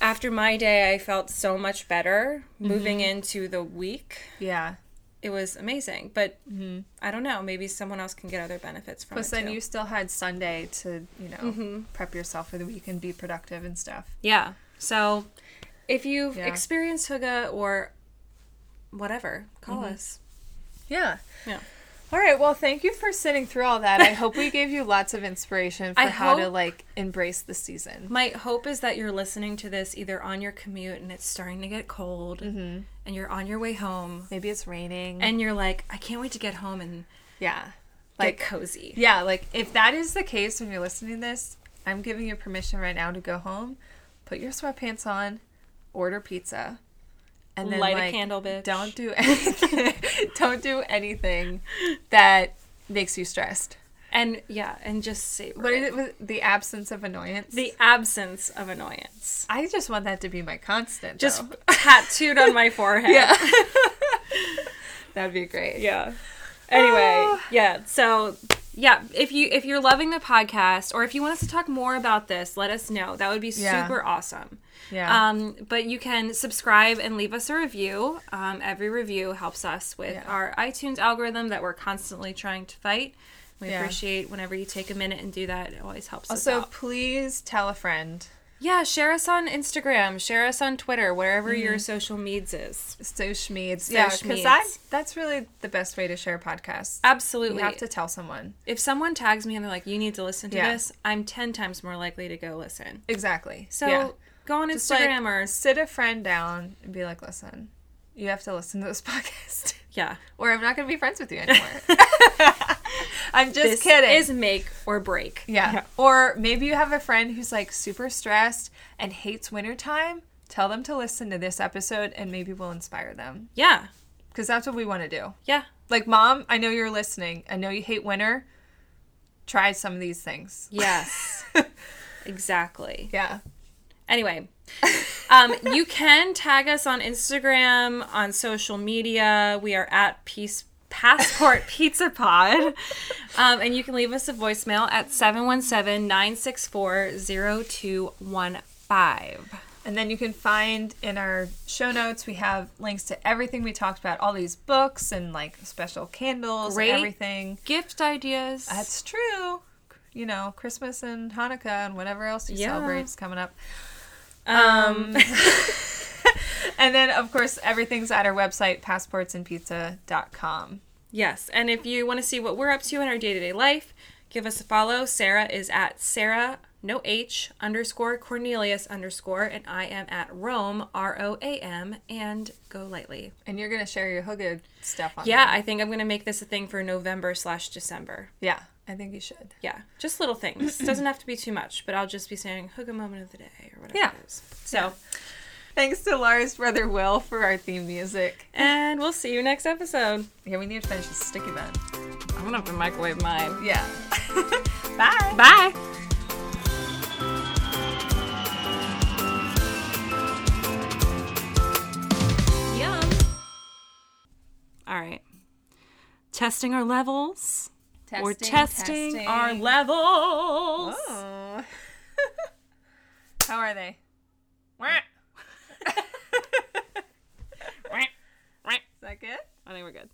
Speaker 1: after my day, I felt so much better moving
Speaker 2: Mm-hmm.
Speaker 1: into the week.
Speaker 2: Yeah.
Speaker 1: It was amazing, but mm-hmm. I don't know. Maybe someone else can get other benefits from
Speaker 2: Plus,
Speaker 1: it
Speaker 2: then
Speaker 1: too.
Speaker 2: you still had Sunday to, you know, mm-hmm. prep yourself for the week and be productive and stuff.
Speaker 1: Yeah. So if you've
Speaker 2: Yeah.
Speaker 1: experienced Hygge or whatever, call mm-hmm. us.
Speaker 2: Yeah.
Speaker 1: Yeah.
Speaker 2: All right. Well, thank you for sitting through all that. I hope we gave you lots of inspiration for
Speaker 1: I
Speaker 2: how to like embrace the season.
Speaker 1: My hope is that you're listening to this either on your commute and it's starting to get cold mm-hmm. and you're on your way home
Speaker 2: Maybe it's raining.
Speaker 1: and you're like, I can't wait to get home and
Speaker 2: yeah.
Speaker 1: like
Speaker 2: Like,
Speaker 1: cozy.
Speaker 2: yeah, like if that is the case when you're listening to this, I'm giving you permission right now to go home, put your sweatpants on, order pizza, and then
Speaker 1: Light a candle, bitch.
Speaker 2: Don't do anything. don't do anything that makes you stressed.
Speaker 1: And yeah, and just savor
Speaker 2: What is it? with The absence of annoyance.
Speaker 1: The absence of annoyance.
Speaker 2: I just want that to be my constant.
Speaker 1: Just
Speaker 2: though.
Speaker 1: tattooed on my forehead.
Speaker 2: yeah. That'd be great.
Speaker 1: Yeah. Anyway, yeah. So, yeah, if you if you're loving the podcast or if you want us to talk more about this, let us know. That would be
Speaker 2: Yeah.
Speaker 1: super awesome.
Speaker 2: Yeah.
Speaker 1: Um, but you can subscribe and leave us a review. Um, every review helps us with
Speaker 2: Yeah.
Speaker 1: our iTunes algorithm that we're constantly trying to fight. We
Speaker 2: Yeah.
Speaker 1: appreciate whenever you take a minute and do that. It always helps us
Speaker 2: also, please tell a friend.
Speaker 1: Yeah, share us on Instagram, share us on Twitter, wherever your
Speaker 2: Mm-hmm.
Speaker 1: social meds is.
Speaker 2: Social meds. Yeah, because that, that's really the best way to share podcasts.
Speaker 1: Absolutely.
Speaker 2: You have to tell someone.
Speaker 1: if someone tags me and they're like, "You need to listen to
Speaker 2: Yeah.
Speaker 1: this," I'm ten times more likely to go listen.
Speaker 2: Exactly.
Speaker 1: So
Speaker 2: yeah.
Speaker 1: go on
Speaker 2: Just, like,
Speaker 1: Instagram or
Speaker 2: sit a friend down and be like, listen, you have to listen to this podcast.
Speaker 1: Yeah.
Speaker 2: or I'm not going to be friends with you anymore. I'm just
Speaker 1: This
Speaker 2: kidding.
Speaker 1: is make or break.
Speaker 2: yeah. Or maybe you have a friend who's like super stressed and hates wintertime. Tell them to listen to this episode and maybe we'll inspire them.
Speaker 1: Yeah.
Speaker 2: Because that's what we want to do.
Speaker 1: Yeah.
Speaker 2: Like, mom, I know you're listening. I know you hate winter. Try some of these things.
Speaker 1: Yes. exactly.
Speaker 2: Yeah.
Speaker 1: Anyway, um, you can tag us on Instagram, on social media. We are at Peace Passport Pizza Pod. Um, and you can leave us a voicemail at 717 964 0215.
Speaker 2: And then you can find in our show notes, we have links to everything we talked about, all these books and like special candles
Speaker 1: Great.
Speaker 2: and everything.
Speaker 1: Gift ideas.
Speaker 2: That's true. You know, Christmas and Hanukkah and whatever else you
Speaker 1: Yeah.
Speaker 2: celebrate is coming up.
Speaker 1: Um,
Speaker 2: And then, of course, everything's at our website, passportsandpizza.com.
Speaker 1: Yes, and if you want to see what we're up to in our day to day life, give us a follow. Sarah is at Sarah no H underscore Cornelius underscore, and I am at Rome R O A M and go lightly.
Speaker 2: And you're going to share your Hygge stuff on
Speaker 1: Yeah. I think I'm gonna make this a thing for November slash December.
Speaker 2: Yeah, I think you should.
Speaker 1: Yeah, just little things. Doesn't have to be too much, but I'll just be saying Hygge moment of the day or whatever
Speaker 2: Yeah.
Speaker 1: it is. So,
Speaker 2: Thanks to Lars' brother Will for our theme music.
Speaker 1: and we'll see you next episode.
Speaker 2: Yeah, we need to finish this sticky bun.
Speaker 1: I'm gonna have to microwave mine.
Speaker 2: Yeah. Bye.
Speaker 1: Bye. Yum. All right. Testing our levels. Testing, We're testing, testing, our levels.
Speaker 2: Oh. How are they? Is that good? I think we're good.